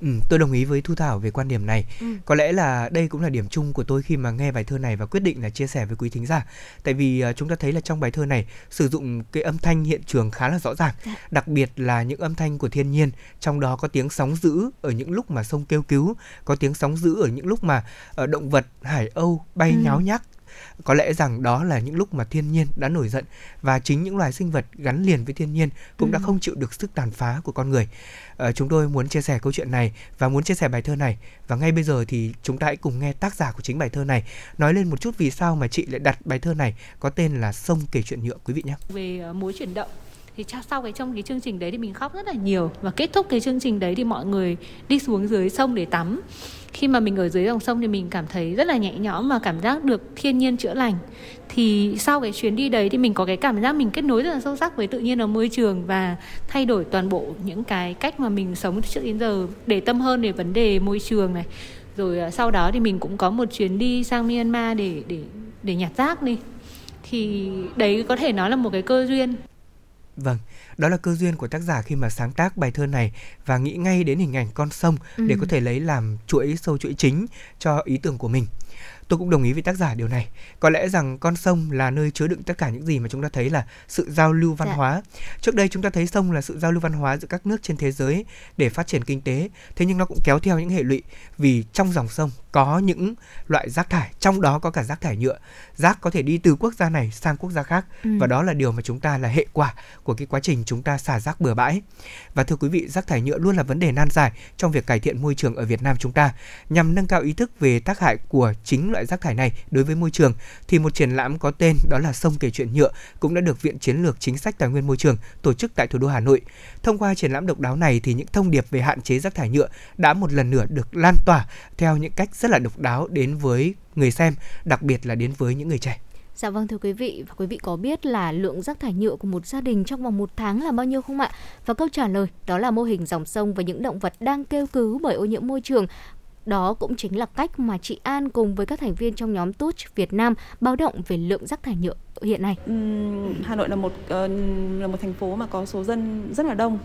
Ừ, tôi đồng ý với Thu Thảo về quan điểm này. Ừ. Có lẽ là đây cũng là điểm chung của tôi khi mà nghe bài thơ này và quyết định là chia sẻ với quý thính giả. Tại vì uh, chúng ta thấy là trong bài thơ này sử dụng cái âm thanh hiện trường khá là rõ ràng, dạ. đặc biệt là những âm thanh của thiên nhiên, trong đó có tiếng sóng dữ ở những lúc mà sông kêu cứu, có tiếng sóng dữ ở những lúc mà uh, động vật hải âu bay ừ. nháo nhác có lẽ rằng đó là những lúc mà thiên nhiên đã nổi giận và chính những loài sinh vật gắn liền với thiên nhiên cũng ừ. đã không chịu được sức tàn phá của con người. À, chúng tôi muốn chia sẻ câu chuyện này và muốn chia sẻ bài thơ này và ngay bây giờ thì chúng ta hãy cùng nghe tác giả của chính bài thơ này nói lên một chút vì sao mà chị lại đặt bài thơ này có tên là sông kể chuyện nhựa quý vị nhé. Về uh, mối chuyển động thì sau cái trong cái chương trình đấy thì mình khóc rất là nhiều. Và kết thúc cái chương trình đấy thì mọi người đi xuống dưới sông để tắm. Khi mà mình ở dưới dòng sông thì mình cảm thấy rất là nhẹ nhõm và cảm giác được thiên nhiên chữa lành. Thì sau cái chuyến đi đấy thì mình có cái cảm giác mình kết nối rất là sâu sắc với tự nhiên ở môi trường và thay đổi toàn bộ những cái cách mà mình sống trước đến giờ để tâm hơn về vấn đề môi trường này. Rồi à, sau đó thì mình cũng có một chuyến đi sang Myanmar để để để nhặt rác đi. Thì đấy có thể nói là một cái cơ duyên. Vâng, đó là cơ duyên của tác giả khi mà sáng tác bài thơ này và nghĩ ngay đến hình ảnh con sông ừ. để có thể lấy làm chuỗi sâu chuỗi chính cho ý tưởng của mình. Tôi cũng đồng ý với tác giả điều này. Có lẽ rằng con sông là nơi chứa đựng tất cả những gì mà chúng ta thấy là sự giao lưu văn dạ. hóa. Trước đây chúng ta thấy sông là sự giao lưu văn hóa giữa các nước trên thế giới để phát triển kinh tế. Thế nhưng nó cũng kéo theo những hệ lụy vì trong dòng sông có những loại rác thải, trong đó có cả rác thải nhựa. Rác có thể đi từ quốc gia này sang quốc gia khác ừ. và đó là điều mà chúng ta là hệ quả của cái quá trình chúng ta xả rác bừa bãi. Và thưa quý vị, rác thải nhựa luôn là vấn đề nan giải trong việc cải thiện môi trường ở Việt Nam chúng ta nhằm nâng cao ý thức về tác hại của chính loại rác thải này đối với môi trường thì một triển lãm có tên đó là sông kể chuyện nhựa cũng đã được Viện Chiến lược Chính sách Tài nguyên Môi trường tổ chức tại thủ đô Hà Nội. Thông qua triển lãm độc đáo này thì những thông điệp về hạn chế rác thải nhựa đã một lần nữa được lan tỏa theo những cách rất là độc đáo đến với người xem, đặc biệt là đến với những người trẻ. Dạ vâng thưa quý vị và quý vị có biết là lượng rác thải nhựa của một gia đình trong vòng một tháng là bao nhiêu không ạ? Và câu trả lời đó là mô hình dòng sông và những động vật đang kêu cứu bởi ô nhiễm môi trường đó cũng chính là cách mà chị An cùng với các thành viên trong nhóm Touch Việt Nam báo động về lượng rác thải nhựa hiện nay. Hà Nội là một uh, là một thành phố mà có số dân rất là đông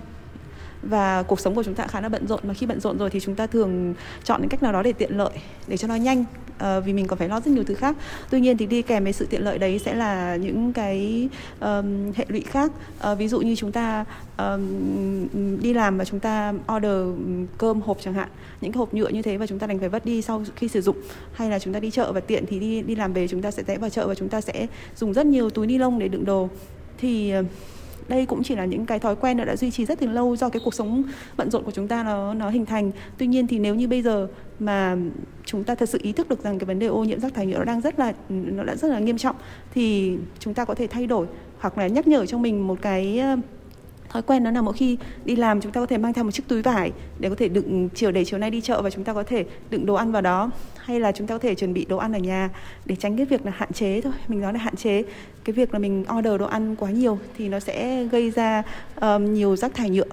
và cuộc sống của chúng ta khá là bận rộn. Mà khi bận rộn rồi thì chúng ta thường chọn những cách nào đó để tiện lợi để cho nó nhanh uh, vì mình còn phải lo rất nhiều thứ khác. Tuy nhiên thì đi kèm với sự tiện lợi đấy sẽ là những cái um, hệ lụy khác. Uh, ví dụ như chúng ta um, đi làm và chúng ta order cơm hộp chẳng hạn. Những cái hộp nhựa như thế và chúng ta đành phải vứt đi sau khi sử dụng. Hay là chúng ta đi chợ và tiện thì đi đi làm về chúng ta sẽ rẽ vào chợ và chúng ta sẽ dùng rất nhiều túi ni lông để đựng đồ. Thì ờ, đây cũng chỉ là những cái thói quen đã duy trì rất từ lâu do cái cuộc sống bận rộn của chúng ta nó nó hình thành. Tuy nhiên thì nếu như bây giờ mà chúng ta thật sự ý thức được rằng cái vấn đề ô nhiễm rác thải nhựa nó đang rất là, nó đã rất là nghiêm trọng, thì chúng ta có thể thay đổi hoặc là nhắc nhở cho mình một cái thói quen đó là mỗi khi đi làm chúng ta có thể mang theo một chiếc túi vải để có thể đựng chiều để chiều nay đi chợ và chúng ta có thể đựng đồ ăn vào đó. Hay là chúng ta có thể chuẩn bị đồ ăn ở nhà để tránh cái việc là hạn chế thôi. Mình nói là hạn chế cái việc là mình order đồ ăn quá nhiều thì nó sẽ gây ra um, nhiều rác thải nhựa.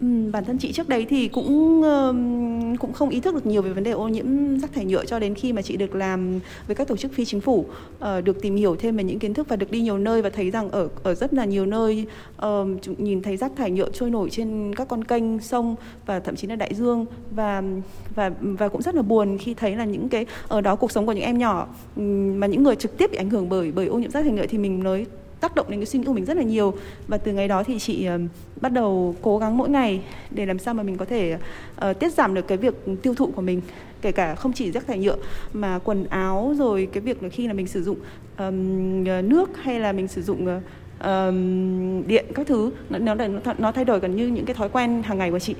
Ừ, bản thân chị trước đấy thì cũng cũng không ý thức được nhiều về vấn đề ô nhiễm rác thải nhựa cho đến khi mà chị được làm với các tổ chức phi chính phủ ờ, được tìm hiểu thêm về những kiến thức và được đi nhiều nơi và thấy rằng ở ở rất là nhiều nơi nhìn thấy rác thải nhựa trôi nổi trên các con kênh sông và thậm chí là đại dương. Và và và cũng rất là buồn khi thấy là những cái ở đó cuộc sống của những em nhỏ mà những người trực tiếp bị ảnh hưởng bởi bởi ô nhiễm rác thải nhựa thì mình mới tác động đến cái suy nghĩ của mình rất là nhiều. Và từ ngày đó thì chị uh, bắt đầu cố gắng mỗi ngày để làm sao mà mình có thể uh, tiết giảm được cái việc tiêu thụ của mình kể cả không chỉ rác thải nhựa mà quần áo rồi cái việc là khi là mình sử dụng um, nước hay là mình sử dụng uh, um, điện các thứ nó, nó nó thay đổi gần như những cái thói quen hàng ngày của chị.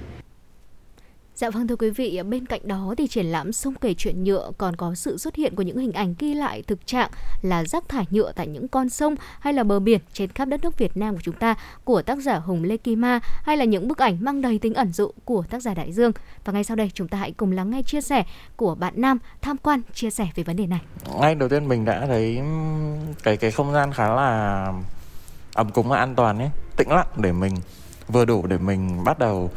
Dạ vâng thưa quý vị, bên cạnh đó thì triển lãm sông kể chuyện nhựa còn có sự xuất hiện của những hình ảnh ghi lại thực trạng là rác thải nhựa tại những con sông hay là bờ biển trên khắp đất nước Việt Nam của chúng ta của tác giả Hùng Lê Kim Ma hay là những bức ảnh mang đầy tính ẩn dụ của tác giả Đại Dương. Và ngay sau đây chúng ta hãy cùng lắng nghe chia sẻ của bạn Nam tham quan chia sẻ về vấn đề này. Ngay đầu tiên mình đã thấy cái cái không gian khá là ấm cúng và an toàn ấy, tĩnh lặng để mình vừa đủ để mình bắt đầu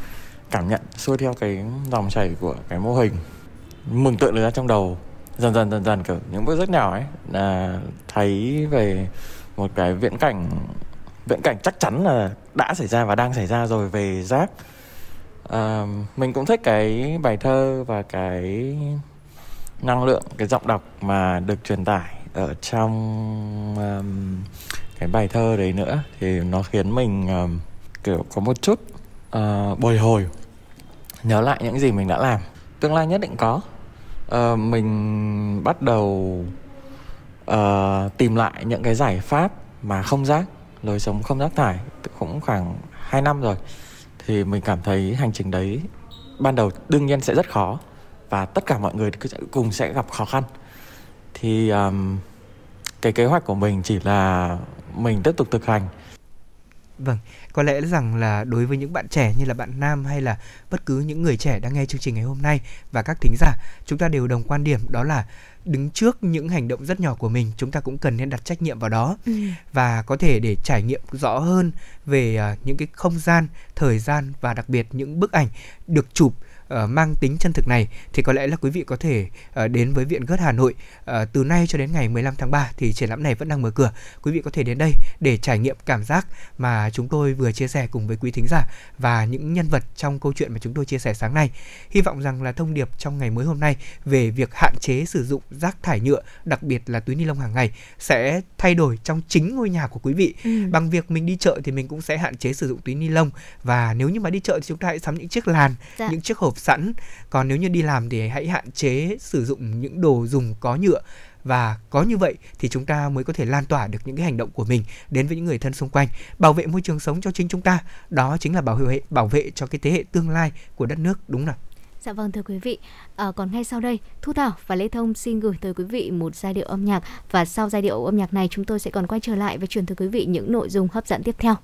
cảm nhận xuôi theo cái dòng chảy của cái mô hình. Mừng tượng ra trong đầu dần dần dần dần kiểu những bước rất nhỏ ấy là thấy về một cái viễn cảnh viễn cảnh chắc chắn là đã xảy ra và đang xảy ra rồi về rác à, mình cũng thích cái bài thơ và cái năng lượng cái giọng đọc mà được truyền tải ở trong um, cái bài thơ đấy nữa. Thì nó khiến mình um, kiểu có một chút uh, bồi hồi nhớ lại những gì mình đã làm. Tương lai nhất định có. Uh, mình bắt đầu uh, tìm lại những cái giải pháp mà không rác lối sống không rác thải cũng khoảng 2 năm rồi. Thì mình cảm thấy hành trình đấy ban đầu đương nhiên sẽ rất khó và tất cả mọi người cùng sẽ gặp khó khăn. Thì um, cái kế hoạch của mình chỉ là mình tiếp tục thực hành. Vâng, có lẽ rằng là đối với những bạn trẻ như là bạn Nam hay là bất cứ những người trẻ đang nghe chương trình ngày hôm nay và các thính giả, chúng ta đều đồng quan điểm đó là đứng trước những hành động rất nhỏ của mình chúng ta cũng cần nên đặt trách nhiệm vào đó ừ. và có thể để trải nghiệm rõ hơn về uh, những cái không gian thời gian và đặc biệt những bức ảnh được chụp uh, mang tính chân thực này thì có lẽ là quý vị có thể uh, đến với Viện Gớt Hà Nội uh, từ nay cho đến ngày 15 tháng 3 thì triển lãm này vẫn đang mở cửa. Quý vị có thể đến đây để trải nghiệm cảm giác mà chúng tôi vừa chia sẻ cùng với quý thính giả và những nhân vật trong câu chuyện mà chúng tôi chia sẻ sáng nay. Hy vọng rằng là thông điệp trong ngày mới hôm nay về việc hạn chế sử dụng rác thải nhựa, đặc biệt là túi ni lông hàng ngày sẽ thay đổi trong chính ngôi nhà của quý vị. Ừ. Bằng việc mình đi chợ thì mình cũng sẽ hạn chế sử dụng túi ni lông và nếu như mà đi chợ thì chúng ta hãy sắm những chiếc làn, dạ. những chiếc hộp sẵn. Còn nếu như đi làm thì hãy hạn chế sử dụng những đồ dùng có nhựa. Và có như vậy thì chúng ta mới có thể lan tỏa được những cái hành động của mình đến với những người thân xung quanh. Bảo vệ môi trường sống cho chính chúng ta đó chính là bảo vệ bảo vệ cho cái thế hệ tương lai của đất nước đúng không Dạ vâng thưa quý vị, à, còn ngay sau đây Thu Thảo và Lê Thông xin gửi tới quý vị một giai điệu âm nhạc. Và sau giai điệu âm nhạc này chúng tôi sẽ còn quay trở lại và truyền tới quý vị những nội dung hấp dẫn tiếp theo.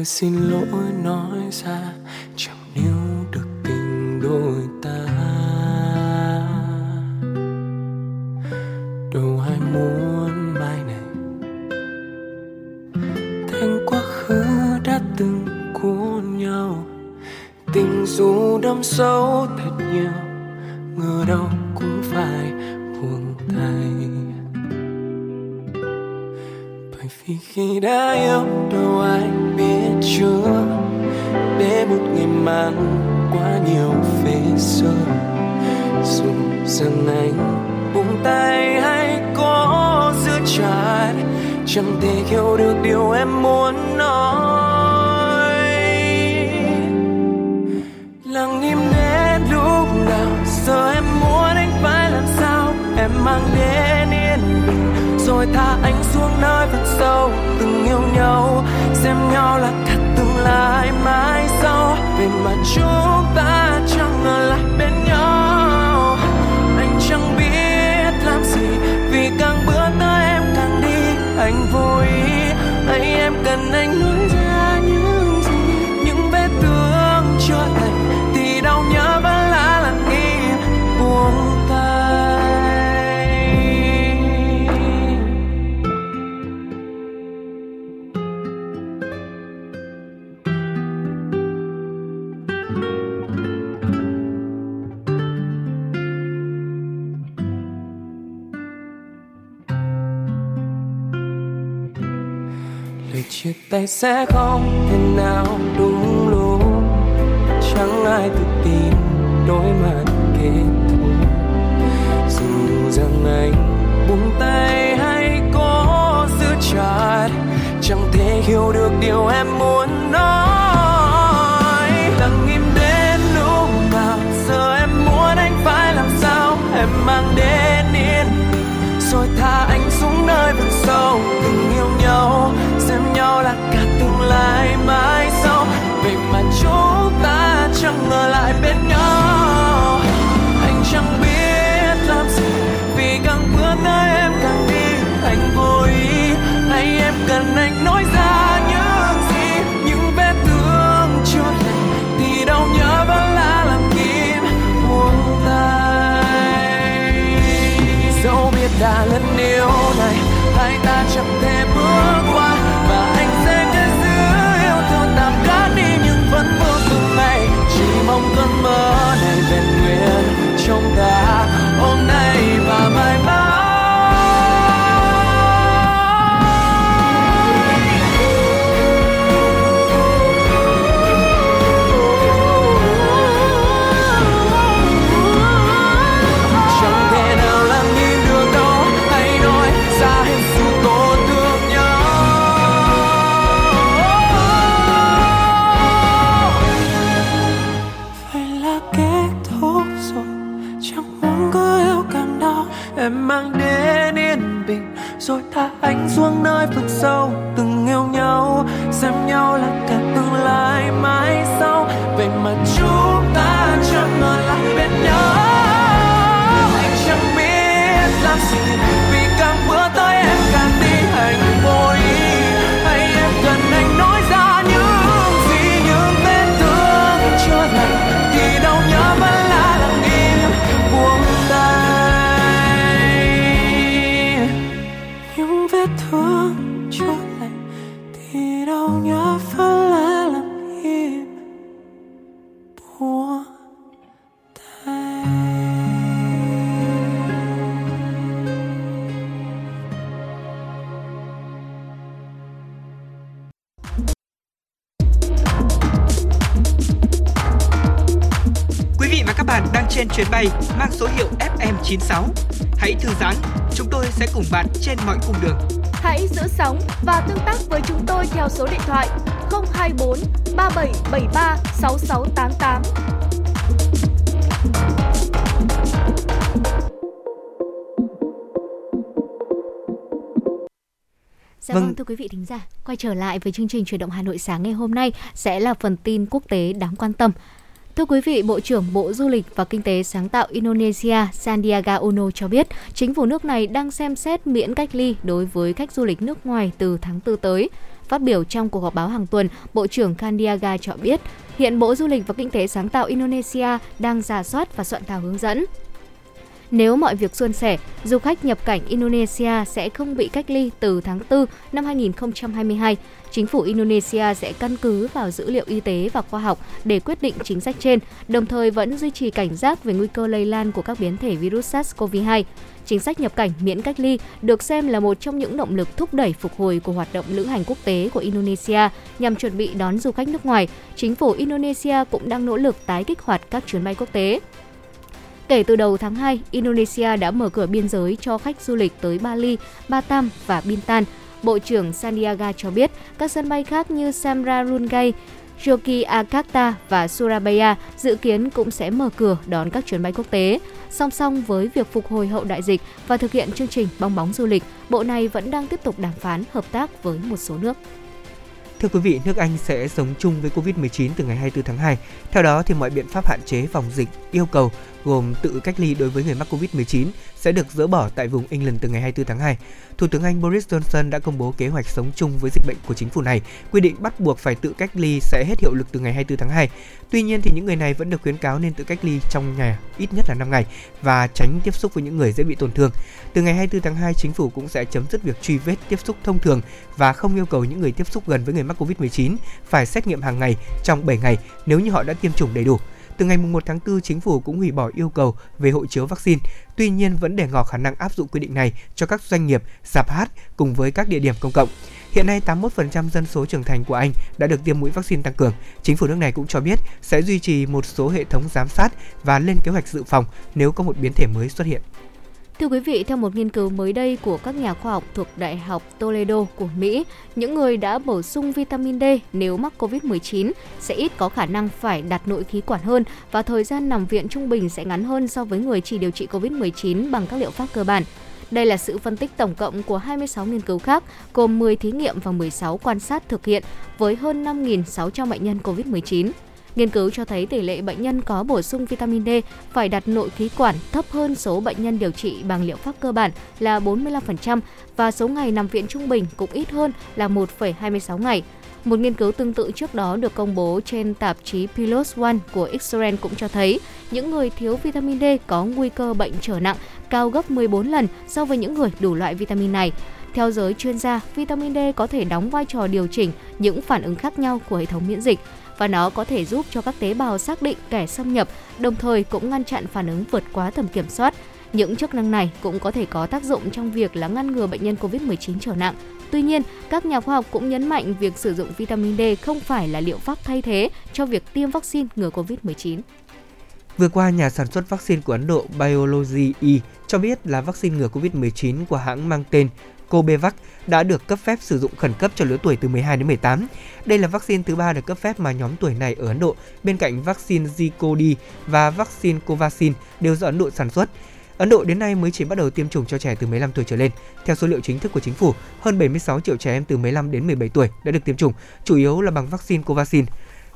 Lời xin lỗi nói ra, chẳng níu được tình đôi ta. Đâu ai muốn mai này? Thành quá khứ đã từng cuốn nhau, tình dù đâm sâu thật nhiều, ngờ đâu cũng phải buông tay. Bởi vì khi đã yêu đâu ai chưa để một ngày mang quá nhiều về xưa dù rằng anh buông tay hay có giữ chặt, chẳng thể hiểu được điều em muốn nói. Lặng im đến lúc nào, giờ em muốn anh phải làm sao? Em mang đến yên bình, rồi tha anh xuống nơi vực sâu, từng yêu nhau, xem nhau là lại lai mãi sau. Về mà chúng ta chẳng ngờ lại bên nhau. Anh chẳng biết làm gì, vì càng bữa tới em càng đi. Anh vô ý hay em cần anh nói ra chia sẽ không thể nào đúng lúc. Chẳng ai tự tin đối mặt kết thúc dù rằng anh buông tay hay có giữ chặt, chẳng thể hiểu được điều em muốn nói. Lặng im đến lúc nào, giờ em muốn anh phải làm sao? Em mang đến yên rồi chuyến bay mang số hiệu FM96. Hãy thư giãn, chúng tôi sẽ cùng bạn trên mọi cung đường. Hãy giữ sóng và tương tác với chúng tôi theo số điện thoại 024 3773 6688. Dạ vâng. thưa quý vị thính giả, quay trở lại với chương trình chuyển động Hà Nội sáng ngày hôm nay sẽ là phần tin quốc tế đáng quan tâm. Thưa quý vị, Bộ trưởng Bộ Du lịch và Kinh tế sáng tạo Indonesia Sandiaga Uno cho biết, chính phủ nước này đang xem xét miễn cách ly đối với khách du lịch nước ngoài từ tháng 4 tới. Phát biểu trong cuộc họp báo hàng tuần, Bộ trưởng Sandiaga cho biết, hiện Bộ Du lịch và Kinh tế sáng tạo Indonesia đang giả soát và soạn thảo hướng dẫn nếu mọi việc suôn sẻ, du khách nhập cảnh Indonesia sẽ không bị cách ly từ tháng 4 năm 2022. Chính phủ Indonesia sẽ căn cứ vào dữ liệu y tế và khoa học để quyết định chính sách trên, đồng thời vẫn duy trì cảnh giác về nguy cơ lây lan của các biến thể virus SARS-CoV-2. Chính sách nhập cảnh miễn cách ly được xem là một trong những động lực thúc đẩy phục hồi của hoạt động lữ hành quốc tế của Indonesia nhằm chuẩn bị đón du khách nước ngoài. Chính phủ Indonesia cũng đang nỗ lực tái kích hoạt các chuyến bay quốc tế. Kể từ đầu tháng 2, Indonesia đã mở cửa biên giới cho khách du lịch tới Bali, Batam và Bintan. Bộ trưởng Sandiaga cho biết các sân bay khác như Samrarungay, Yogyakarta và Surabaya dự kiến cũng sẽ mở cửa đón các chuyến bay quốc tế. Song song với việc phục hồi hậu đại dịch và thực hiện chương trình bong bóng du lịch, bộ này vẫn đang tiếp tục đàm phán hợp tác với một số nước. Thưa quý vị, nước Anh sẽ sống chung với Covid-19 từ ngày 24 tháng 2. Theo đó, thì mọi biện pháp hạn chế phòng dịch yêu cầu gồm tự cách ly đối với người mắc Covid-19 sẽ được dỡ bỏ tại vùng England từ ngày 24 tháng 2. Thủ tướng Anh Boris Johnson đã công bố kế hoạch sống chung với dịch bệnh của chính phủ này. Quy định bắt buộc phải tự cách ly sẽ hết hiệu lực từ ngày 24 tháng 2. Tuy nhiên thì những người này vẫn được khuyến cáo nên tự cách ly trong nhà ít nhất là 5 ngày và tránh tiếp xúc với những người dễ bị tổn thương. Từ ngày 24 tháng 2, chính phủ cũng sẽ chấm dứt việc truy vết tiếp xúc thông thường và không yêu cầu những người tiếp xúc gần với người mắc Covid-19 phải xét nghiệm hàng ngày trong 7 ngày nếu như họ đã tiêm chủng đầy đủ. Từ ngày 1 tháng 4, chính phủ cũng hủy bỏ yêu cầu về hộ chiếu vaccine. Tuy nhiên vẫn để ngỏ khả năng áp dụng quy định này cho các doanh nghiệp, sạp hát cùng với các địa điểm công cộng. Hiện nay 81% dân số trưởng thành của Anh đã được tiêm mũi vaccine tăng cường. Chính phủ nước này cũng cho biết sẽ duy trì một số hệ thống giám sát và lên kế hoạch dự phòng nếu có một biến thể mới xuất hiện. Thưa quý vị, theo một nghiên cứu mới đây của các nhà khoa học thuộc Đại học Toledo của Mỹ, những người đã bổ sung vitamin D nếu mắc COVID-19 sẽ ít có khả năng phải đặt nội khí quản hơn và thời gian nằm viện trung bình sẽ ngắn hơn so với người chỉ điều trị COVID-19 bằng các liệu pháp cơ bản. Đây là sự phân tích tổng cộng của 26 nghiên cứu khác, gồm 10 thí nghiệm và 16 quan sát thực hiện với hơn 5.600 bệnh nhân COVID-19. Nghiên cứu cho thấy tỷ lệ bệnh nhân có bổ sung vitamin D phải đặt nội khí quản thấp hơn số bệnh nhân điều trị bằng liệu pháp cơ bản là 45% và số ngày nằm viện trung bình cũng ít hơn là 1,26 ngày. Một nghiên cứu tương tự trước đó được công bố trên tạp chí Pilos One của Israel cũng cho thấy những người thiếu vitamin D có nguy cơ bệnh trở nặng cao gấp 14 lần so với những người đủ loại vitamin này. Theo giới chuyên gia, vitamin D có thể đóng vai trò điều chỉnh những phản ứng khác nhau của hệ thống miễn dịch và nó có thể giúp cho các tế bào xác định kẻ xâm nhập, đồng thời cũng ngăn chặn phản ứng vượt quá tầm kiểm soát. Những chức năng này cũng có thể có tác dụng trong việc là ngăn ngừa bệnh nhân COVID-19 trở nặng. Tuy nhiên, các nhà khoa học cũng nhấn mạnh việc sử dụng vitamin D không phải là liệu pháp thay thế cho việc tiêm vaccine ngừa COVID-19. Vừa qua, nhà sản xuất vaccine của Ấn Độ Biology E cho biết là vaccine ngừa COVID-19 của hãng mang tên Cobevac đã được cấp phép sử dụng khẩn cấp cho lứa tuổi từ 12 đến 18. Đây là vaccine thứ ba được cấp phép mà nhóm tuổi này ở Ấn Độ bên cạnh vaccine Zicodi và vaccine Covaxin đều do Ấn Độ sản xuất. Ấn Độ đến nay mới chỉ bắt đầu tiêm chủng cho trẻ từ 15 tuổi trở lên. Theo số liệu chính thức của chính phủ, hơn 76 triệu trẻ em từ 15 đến 17 tuổi đã được tiêm chủng, chủ yếu là bằng vaccine Covaxin.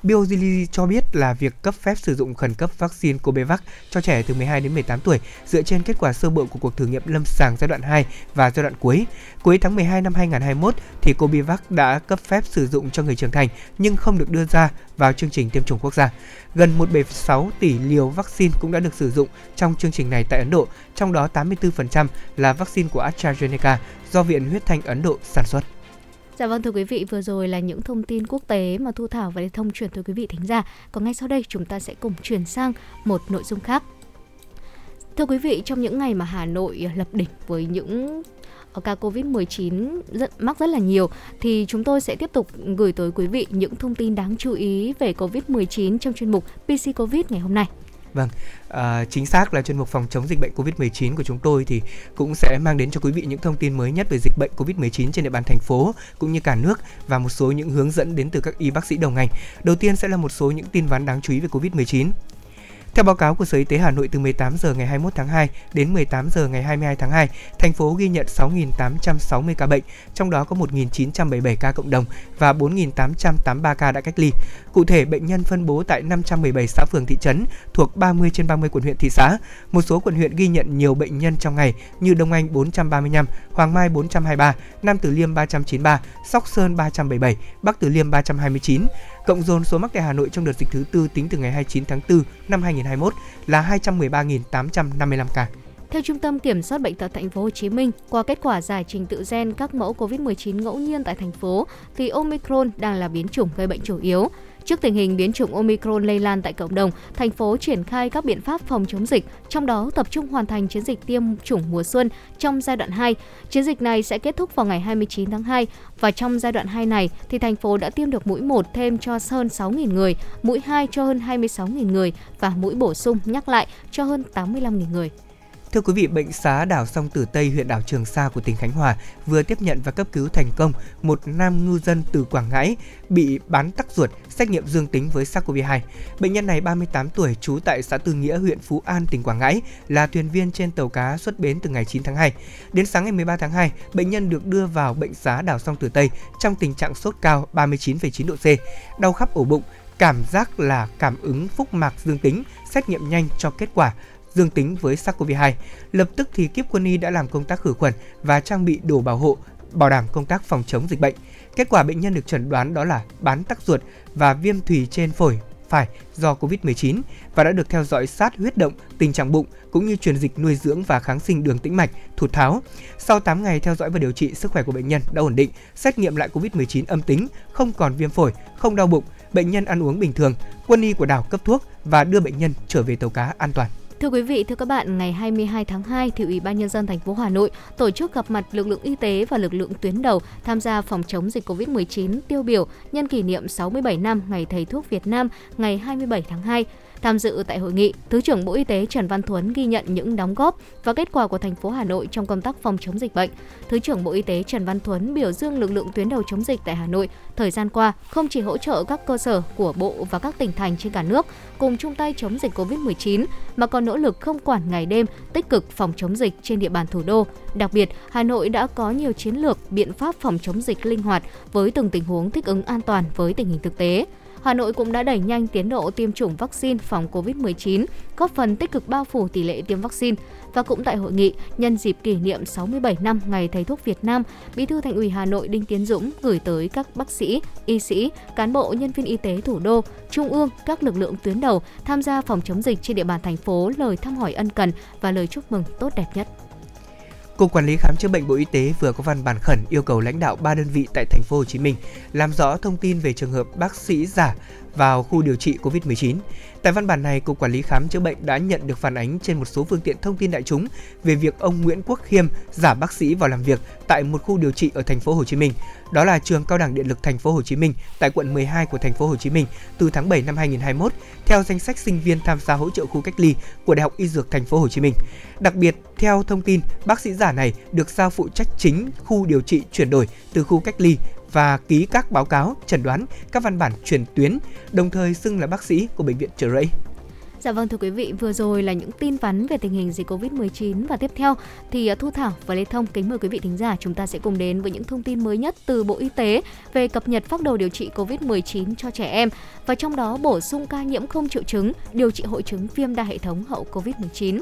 BioZili cho biết là việc cấp phép sử dụng khẩn cấp vaccine Cobevac cho trẻ từ 12 đến 18 tuổi dựa trên kết quả sơ bộ của cuộc thử nghiệm lâm sàng giai đoạn 2 và giai đoạn cuối. Cuối tháng 12 năm 2021 thì Cobevac đã cấp phép sử dụng cho người trưởng thành nhưng không được đưa ra vào chương trình tiêm chủng quốc gia. Gần 1,6 tỷ liều vaccine cũng đã được sử dụng trong chương trình này tại Ấn Độ, trong đó 84% là vaccine của AstraZeneca do Viện Huyết Thanh Ấn Độ sản xuất. Dạ vâng thưa quý vị, vừa rồi là những thông tin quốc tế mà Thu Thảo và Lê Thông chuyển tới quý vị thính giả. Còn ngay sau đây chúng ta sẽ cùng chuyển sang một nội dung khác. Thưa quý vị, trong những ngày mà Hà Nội lập đỉnh với những ờ, ca Covid-19 rất, mắc rất là nhiều thì chúng tôi sẽ tiếp tục gửi tới quý vị những thông tin đáng chú ý về Covid-19 trong chuyên mục PC Covid ngày hôm nay. Vâng, à, chính xác là chuyên mục phòng chống dịch bệnh Covid-19 của chúng tôi thì cũng sẽ mang đến cho quý vị những thông tin mới nhất về dịch bệnh Covid-19 trên địa bàn thành phố cũng như cả nước và một số những hướng dẫn đến từ các y bác sĩ đầu ngành. Đầu tiên sẽ là một số những tin vắn đáng chú ý về Covid-19. Theo báo cáo của Sở Y tế Hà Nội từ 18 giờ ngày 21 tháng 2 đến 18 giờ ngày 22 tháng 2, thành phố ghi nhận 6.860 ca bệnh, trong đó có 1.977 ca cộng đồng và 4.883 ca đã cách ly. Cụ thể, bệnh nhân phân bố tại 517 xã phường thị trấn thuộc 30 trên 30 quận huyện thị xã. Một số quận huyện ghi nhận nhiều bệnh nhân trong ngày như Đông Anh 435, Hoàng Mai 423, Nam Từ Liêm 393, Sóc Sơn 377, Bắc Từ Liêm 329. Cộng dồn số mắc tại Hà Nội trong đợt dịch thứ tư tính từ ngày 29 tháng 4 năm 2021 là 213.855 ca. Theo Trung tâm Kiểm soát bệnh tật thành phố Hồ Chí Minh, qua kết quả giải trình tự gen các mẫu COVID-19 ngẫu nhiên tại thành phố thì Omicron đang là biến chủng gây bệnh chủ yếu. Trước tình hình biến chủng Omicron lây lan tại cộng đồng, thành phố triển khai các biện pháp phòng chống dịch, trong đó tập trung hoàn thành chiến dịch tiêm chủng mùa xuân trong giai đoạn 2. Chiến dịch này sẽ kết thúc vào ngày 29 tháng 2 và trong giai đoạn 2 này thì thành phố đã tiêm được mũi 1 thêm cho hơn 6.000 người, mũi 2 cho hơn 26.000 người và mũi bổ sung nhắc lại cho hơn 85.000 người. Thưa quý vị, bệnh xá đảo Song Tử Tây, huyện đảo Trường Sa của tỉnh Khánh Hòa vừa tiếp nhận và cấp cứu thành công một nam ngư dân từ Quảng Ngãi bị bán tắc ruột xét nghiệm dương tính với SARS-CoV-2. Bệnh nhân này 38 tuổi, trú tại xã Tư Nghĩa, huyện Phú An, tỉnh Quảng Ngãi, là thuyền viên trên tàu cá xuất bến từ ngày 9 tháng 2. Đến sáng ngày 13 tháng 2, bệnh nhân được đưa vào bệnh xá đảo Song Tử Tây trong tình trạng sốt cao 39,9 độ C, đau khắp ổ bụng, cảm giác là cảm ứng phúc mạc dương tính, xét nghiệm nhanh cho kết quả dương tính với SARS-CoV-2. Lập tức thì kiếp quân y đã làm công tác khử khuẩn và trang bị đồ bảo hộ, bảo đảm công tác phòng chống dịch bệnh. Kết quả bệnh nhân được chẩn đoán đó là bán tắc ruột và viêm thùy trên phổi phải do Covid-19 và đã được theo dõi sát huyết động, tình trạng bụng cũng như truyền dịch nuôi dưỡng và kháng sinh đường tĩnh mạch, thụt tháo. Sau 8 ngày theo dõi và điều trị, sức khỏe của bệnh nhân đã ổn định, xét nghiệm lại Covid-19 âm tính, không còn viêm phổi, không đau bụng, bệnh nhân ăn uống bình thường. Quân y của đảo cấp thuốc và đưa bệnh nhân trở về tàu cá an toàn. Thưa quý vị, thưa các bạn, ngày 22 tháng 2 thì Ủy ban nhân dân thành phố Hà Nội tổ chức gặp mặt lực lượng y tế và lực lượng tuyến đầu tham gia phòng chống dịch COVID-19 tiêu biểu nhân kỷ niệm 67 năm Ngày thầy thuốc Việt Nam ngày 27 tháng 2. Tham dự tại hội nghị, Thứ trưởng Bộ Y tế Trần Văn Thuấn ghi nhận những đóng góp và kết quả của thành phố Hà Nội trong công tác phòng chống dịch bệnh. Thứ trưởng Bộ Y tế Trần Văn Thuấn biểu dương lực lượng tuyến đầu chống dịch tại Hà Nội thời gian qua không chỉ hỗ trợ các cơ sở của Bộ và các tỉnh thành trên cả nước cùng chung tay chống dịch COVID-19 mà còn nỗ lực không quản ngày đêm tích cực phòng chống dịch trên địa bàn thủ đô. Đặc biệt, Hà Nội đã có nhiều chiến lược, biện pháp phòng chống dịch linh hoạt với từng tình huống thích ứng an toàn với tình hình thực tế. Hà Nội cũng đã đẩy nhanh tiến độ tiêm chủng vaccine phòng COVID-19, góp phần tích cực bao phủ tỷ lệ tiêm vaccine. Và cũng tại hội nghị, nhân dịp kỷ niệm 67 năm Ngày Thầy thuốc Việt Nam, Bí thư Thành ủy Hà Nội Đinh Tiến Dũng gửi tới các bác sĩ, y sĩ, cán bộ nhân viên y tế thủ đô, trung ương, các lực lượng tuyến đầu tham gia phòng chống dịch trên địa bàn thành phố lời thăm hỏi ân cần và lời chúc mừng tốt đẹp nhất. Cục Quản lý khám chữa bệnh Bộ Y tế vừa có văn bản khẩn yêu cầu lãnh đạo ba đơn vị tại thành phố Hồ Chí Minh làm rõ thông tin về trường hợp bác sĩ giả vào khu điều trị COVID-19. Tại văn bản này, Cục Quản lý Khám chữa bệnh đã nhận được phản ánh trên một số phương tiện thông tin đại chúng về việc ông Nguyễn Quốc Khiêm giả bác sĩ vào làm việc tại một khu điều trị ở thành phố Hồ Chí Minh. Đó là trường Cao đẳng Điện lực thành phố Hồ Chí Minh tại quận 12 của thành phố Hồ Chí Minh từ tháng 7 năm 2021 theo danh sách sinh viên tham gia hỗ trợ khu cách ly của Đại học Y Dược thành phố Hồ Chí Minh. Đặc biệt, theo thông tin, bác sĩ giả này được giao phụ trách chính khu điều trị chuyển đổi từ khu cách ly và ký các báo cáo, chẩn đoán, các văn bản truyền tuyến, đồng thời xưng là bác sĩ của bệnh viện Trợ Rẫy. Dạ vâng thưa quý vị, vừa rồi là những tin vắn về tình hình dịch Covid-19 và tiếp theo thì à, Thu Thảo và Lê Thông kính mời quý vị thính giả chúng ta sẽ cùng đến với những thông tin mới nhất từ Bộ Y tế về cập nhật phác đồ điều trị Covid-19 cho trẻ em và trong đó bổ sung ca nhiễm không triệu chứng, điều trị hội chứng viêm đa hệ thống hậu Covid-19.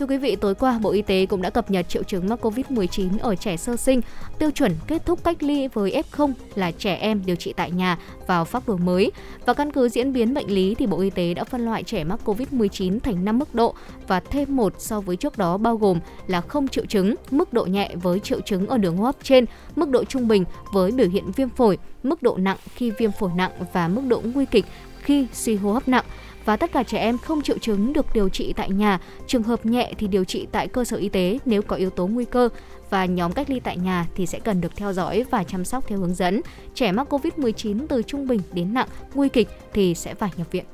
Thưa quý vị, tối qua Bộ Y tế cũng đã cập nhật triệu chứng mắc COVID-19 ở trẻ sơ sinh, tiêu chuẩn kết thúc cách ly với F0 là trẻ em điều trị tại nhà vào phác đồ mới. Và căn cứ diễn biến bệnh lý thì Bộ Y tế đã phân loại trẻ mắc COVID-19 thành 5 mức độ và thêm một so với trước đó bao gồm là không triệu chứng, mức độ nhẹ với triệu chứng ở đường hô hấp trên, mức độ trung bình với biểu hiện viêm phổi, mức độ nặng khi viêm phổi nặng và mức độ nguy kịch khi suy hô hấp nặng và tất cả trẻ em không triệu chứng được điều trị tại nhà, trường hợp nhẹ thì điều trị tại cơ sở y tế nếu có yếu tố nguy cơ và nhóm cách ly tại nhà thì sẽ cần được theo dõi và chăm sóc theo hướng dẫn. Trẻ mắc COVID-19 từ trung bình đến nặng, nguy kịch thì sẽ phải nhập viện.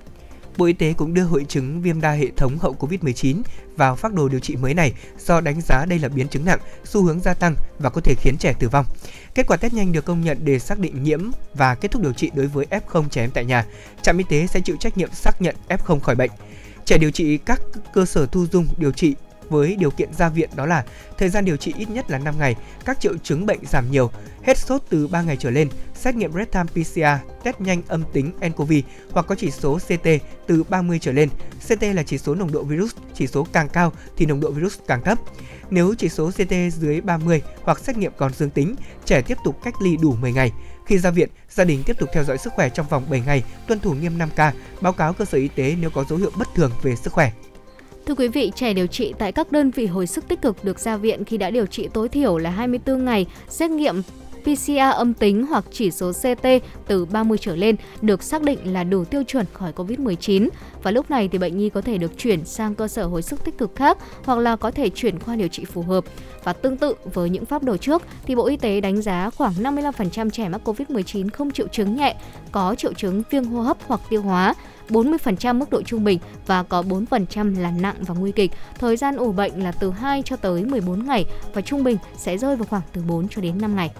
Bộ Y tế cũng đưa hội chứng viêm đa hệ thống hậu Covid-19 vào phác đồ điều trị mới này do đánh giá đây là biến chứng nặng, xu hướng gia tăng và có thể khiến trẻ tử vong. Kết quả test nhanh được công nhận để xác định nhiễm và kết thúc điều trị đối với F0 trẻ em tại nhà. Trạm y tế sẽ chịu trách nhiệm xác nhận F0 khỏi bệnh. Trẻ điều trị các cơ sở thu dung điều trị với điều kiện ra viện đó là thời gian điều trị ít nhất là 5 ngày, các triệu chứng bệnh giảm nhiều, hết sốt từ 3 ngày trở lên, xét nghiệm real-time PCR, test nhanh âm tính nCoV hoặc có chỉ số CT từ 30 trở lên. CT là chỉ số nồng độ virus, chỉ số càng cao thì nồng độ virus càng thấp. Nếu chỉ số CT dưới 30 hoặc xét nghiệm còn dương tính, trẻ tiếp tục cách ly đủ 10 ngày. Khi ra viện, gia đình tiếp tục theo dõi sức khỏe trong vòng 7 ngày, tuân thủ nghiêm 5K, báo cáo cơ sở y tế nếu có dấu hiệu bất thường về sức khỏe. Thưa quý vị, trẻ điều trị tại các đơn vị hồi sức tích cực được ra viện khi đã điều trị tối thiểu là 24 ngày, xét nghiệm PCR âm tính hoặc chỉ số CT từ 30 trở lên được xác định là đủ tiêu chuẩn khỏi COVID-19 và lúc này thì bệnh nhi có thể được chuyển sang cơ sở hồi sức tích cực khác hoặc là có thể chuyển khoa điều trị phù hợp. Và tương tự với những pháp đồ trước thì Bộ Y tế đánh giá khoảng 55% trẻ mắc COVID-19 không triệu chứng nhẹ, có triệu chứng viêm hô hấp hoặc tiêu hóa, 40% mức độ trung bình và có 4% là nặng và nguy kịch. Thời gian ủ bệnh là từ 2 cho tới 14 ngày và trung bình sẽ rơi vào khoảng từ 4 cho đến 5 ngày.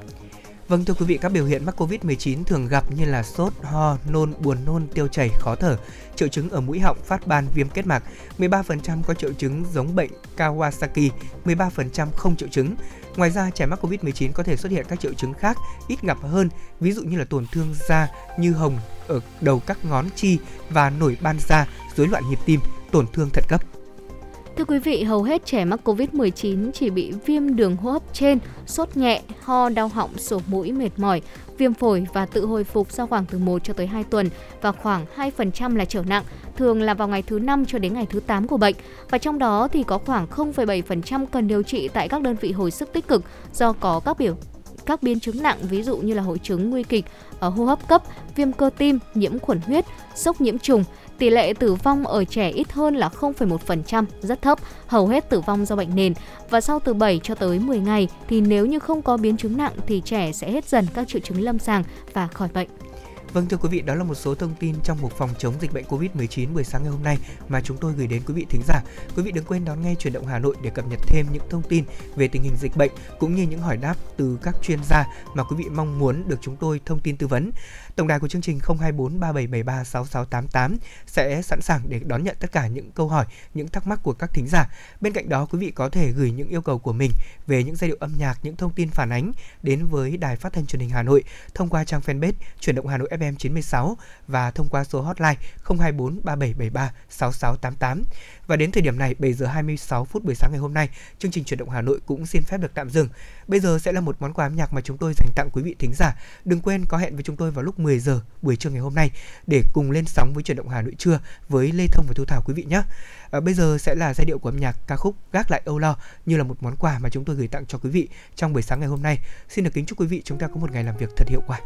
Vâng thưa quý vị, các biểu hiện mắc Covid-19 thường gặp như là sốt, ho, nôn, buồn nôn, tiêu chảy, khó thở, triệu chứng ở mũi họng, phát ban, viêm kết mạc. 13% có triệu chứng giống bệnh Kawasaki, 13% không triệu chứng. Ngoài ra, trẻ mắc Covid-19 có thể xuất hiện các triệu chứng khác ít gặp hơn, ví dụ như là tổn thương da như hồng ở đầu các ngón chi và nổi ban da, rối loạn nhịp tim, tổn thương thận cấp. Thưa quý vị, hầu hết trẻ mắc COVID-19 chỉ bị viêm đường hô hấp trên, sốt nhẹ, ho, đau họng, sổ mũi, mệt mỏi, viêm phổi và tự hồi phục sau khoảng từ 1 cho tới 2 tuần và khoảng 2% là trở nặng, thường là vào ngày thứ 5 cho đến ngày thứ 8 của bệnh. Và trong đó thì có khoảng 0,7% cần điều trị tại các đơn vị hồi sức tích cực do có các biểu các biến chứng nặng ví dụ như là hội chứng nguy kịch ở hô hấp cấp, viêm cơ tim, nhiễm khuẩn huyết, sốc nhiễm trùng Tỷ lệ tử vong ở trẻ ít hơn là 0,1%, rất thấp, hầu hết tử vong do bệnh nền. Và sau từ 7 cho tới 10 ngày thì nếu như không có biến chứng nặng thì trẻ sẽ hết dần các triệu chứng lâm sàng và khỏi bệnh. Vâng thưa quý vị, đó là một số thông tin trong mục phòng chống dịch bệnh Covid-19 buổi sáng ngày hôm nay mà chúng tôi gửi đến quý vị thính giả. Quý vị đừng quên đón nghe chuyển động Hà Nội để cập nhật thêm những thông tin về tình hình dịch bệnh cũng như những hỏi đáp từ các chuyên gia mà quý vị mong muốn được chúng tôi thông tin tư vấn. Tổng đài của chương trình 024 3773 6688 sẽ sẵn sàng để đón nhận tất cả những câu hỏi, những thắc mắc của các thính giả. Bên cạnh đó, quý vị có thể gửi những yêu cầu của mình về những giai điệu âm nhạc, những thông tin phản ánh đến với Đài Phát thanh Truyền hình Hà Nội thông qua trang fanpage Chuyển động Hà Nội FM 96 và thông qua số hotline 024 3773 6688. Và đến thời điểm này, 7 giờ 26 phút buổi sáng ngày hôm nay, chương trình Chuyển động Hà Nội cũng xin phép được tạm dừng. Bây giờ sẽ là một món quà âm nhạc mà chúng tôi dành tặng quý vị thính giả. Đừng quên có hẹn với chúng tôi vào lúc 10 giờ buổi trưa ngày hôm nay để cùng lên sóng với Chuyển động Hà Nội trưa với Lê Thông và Thu Thảo quý vị nhé. À, bây giờ sẽ là giai điệu của âm nhạc ca khúc Gác lại âu lo như là một món quà mà chúng tôi gửi tặng cho quý vị trong buổi sáng ngày hôm nay. Xin được kính chúc quý vị chúng ta có một ngày làm việc thật hiệu quả.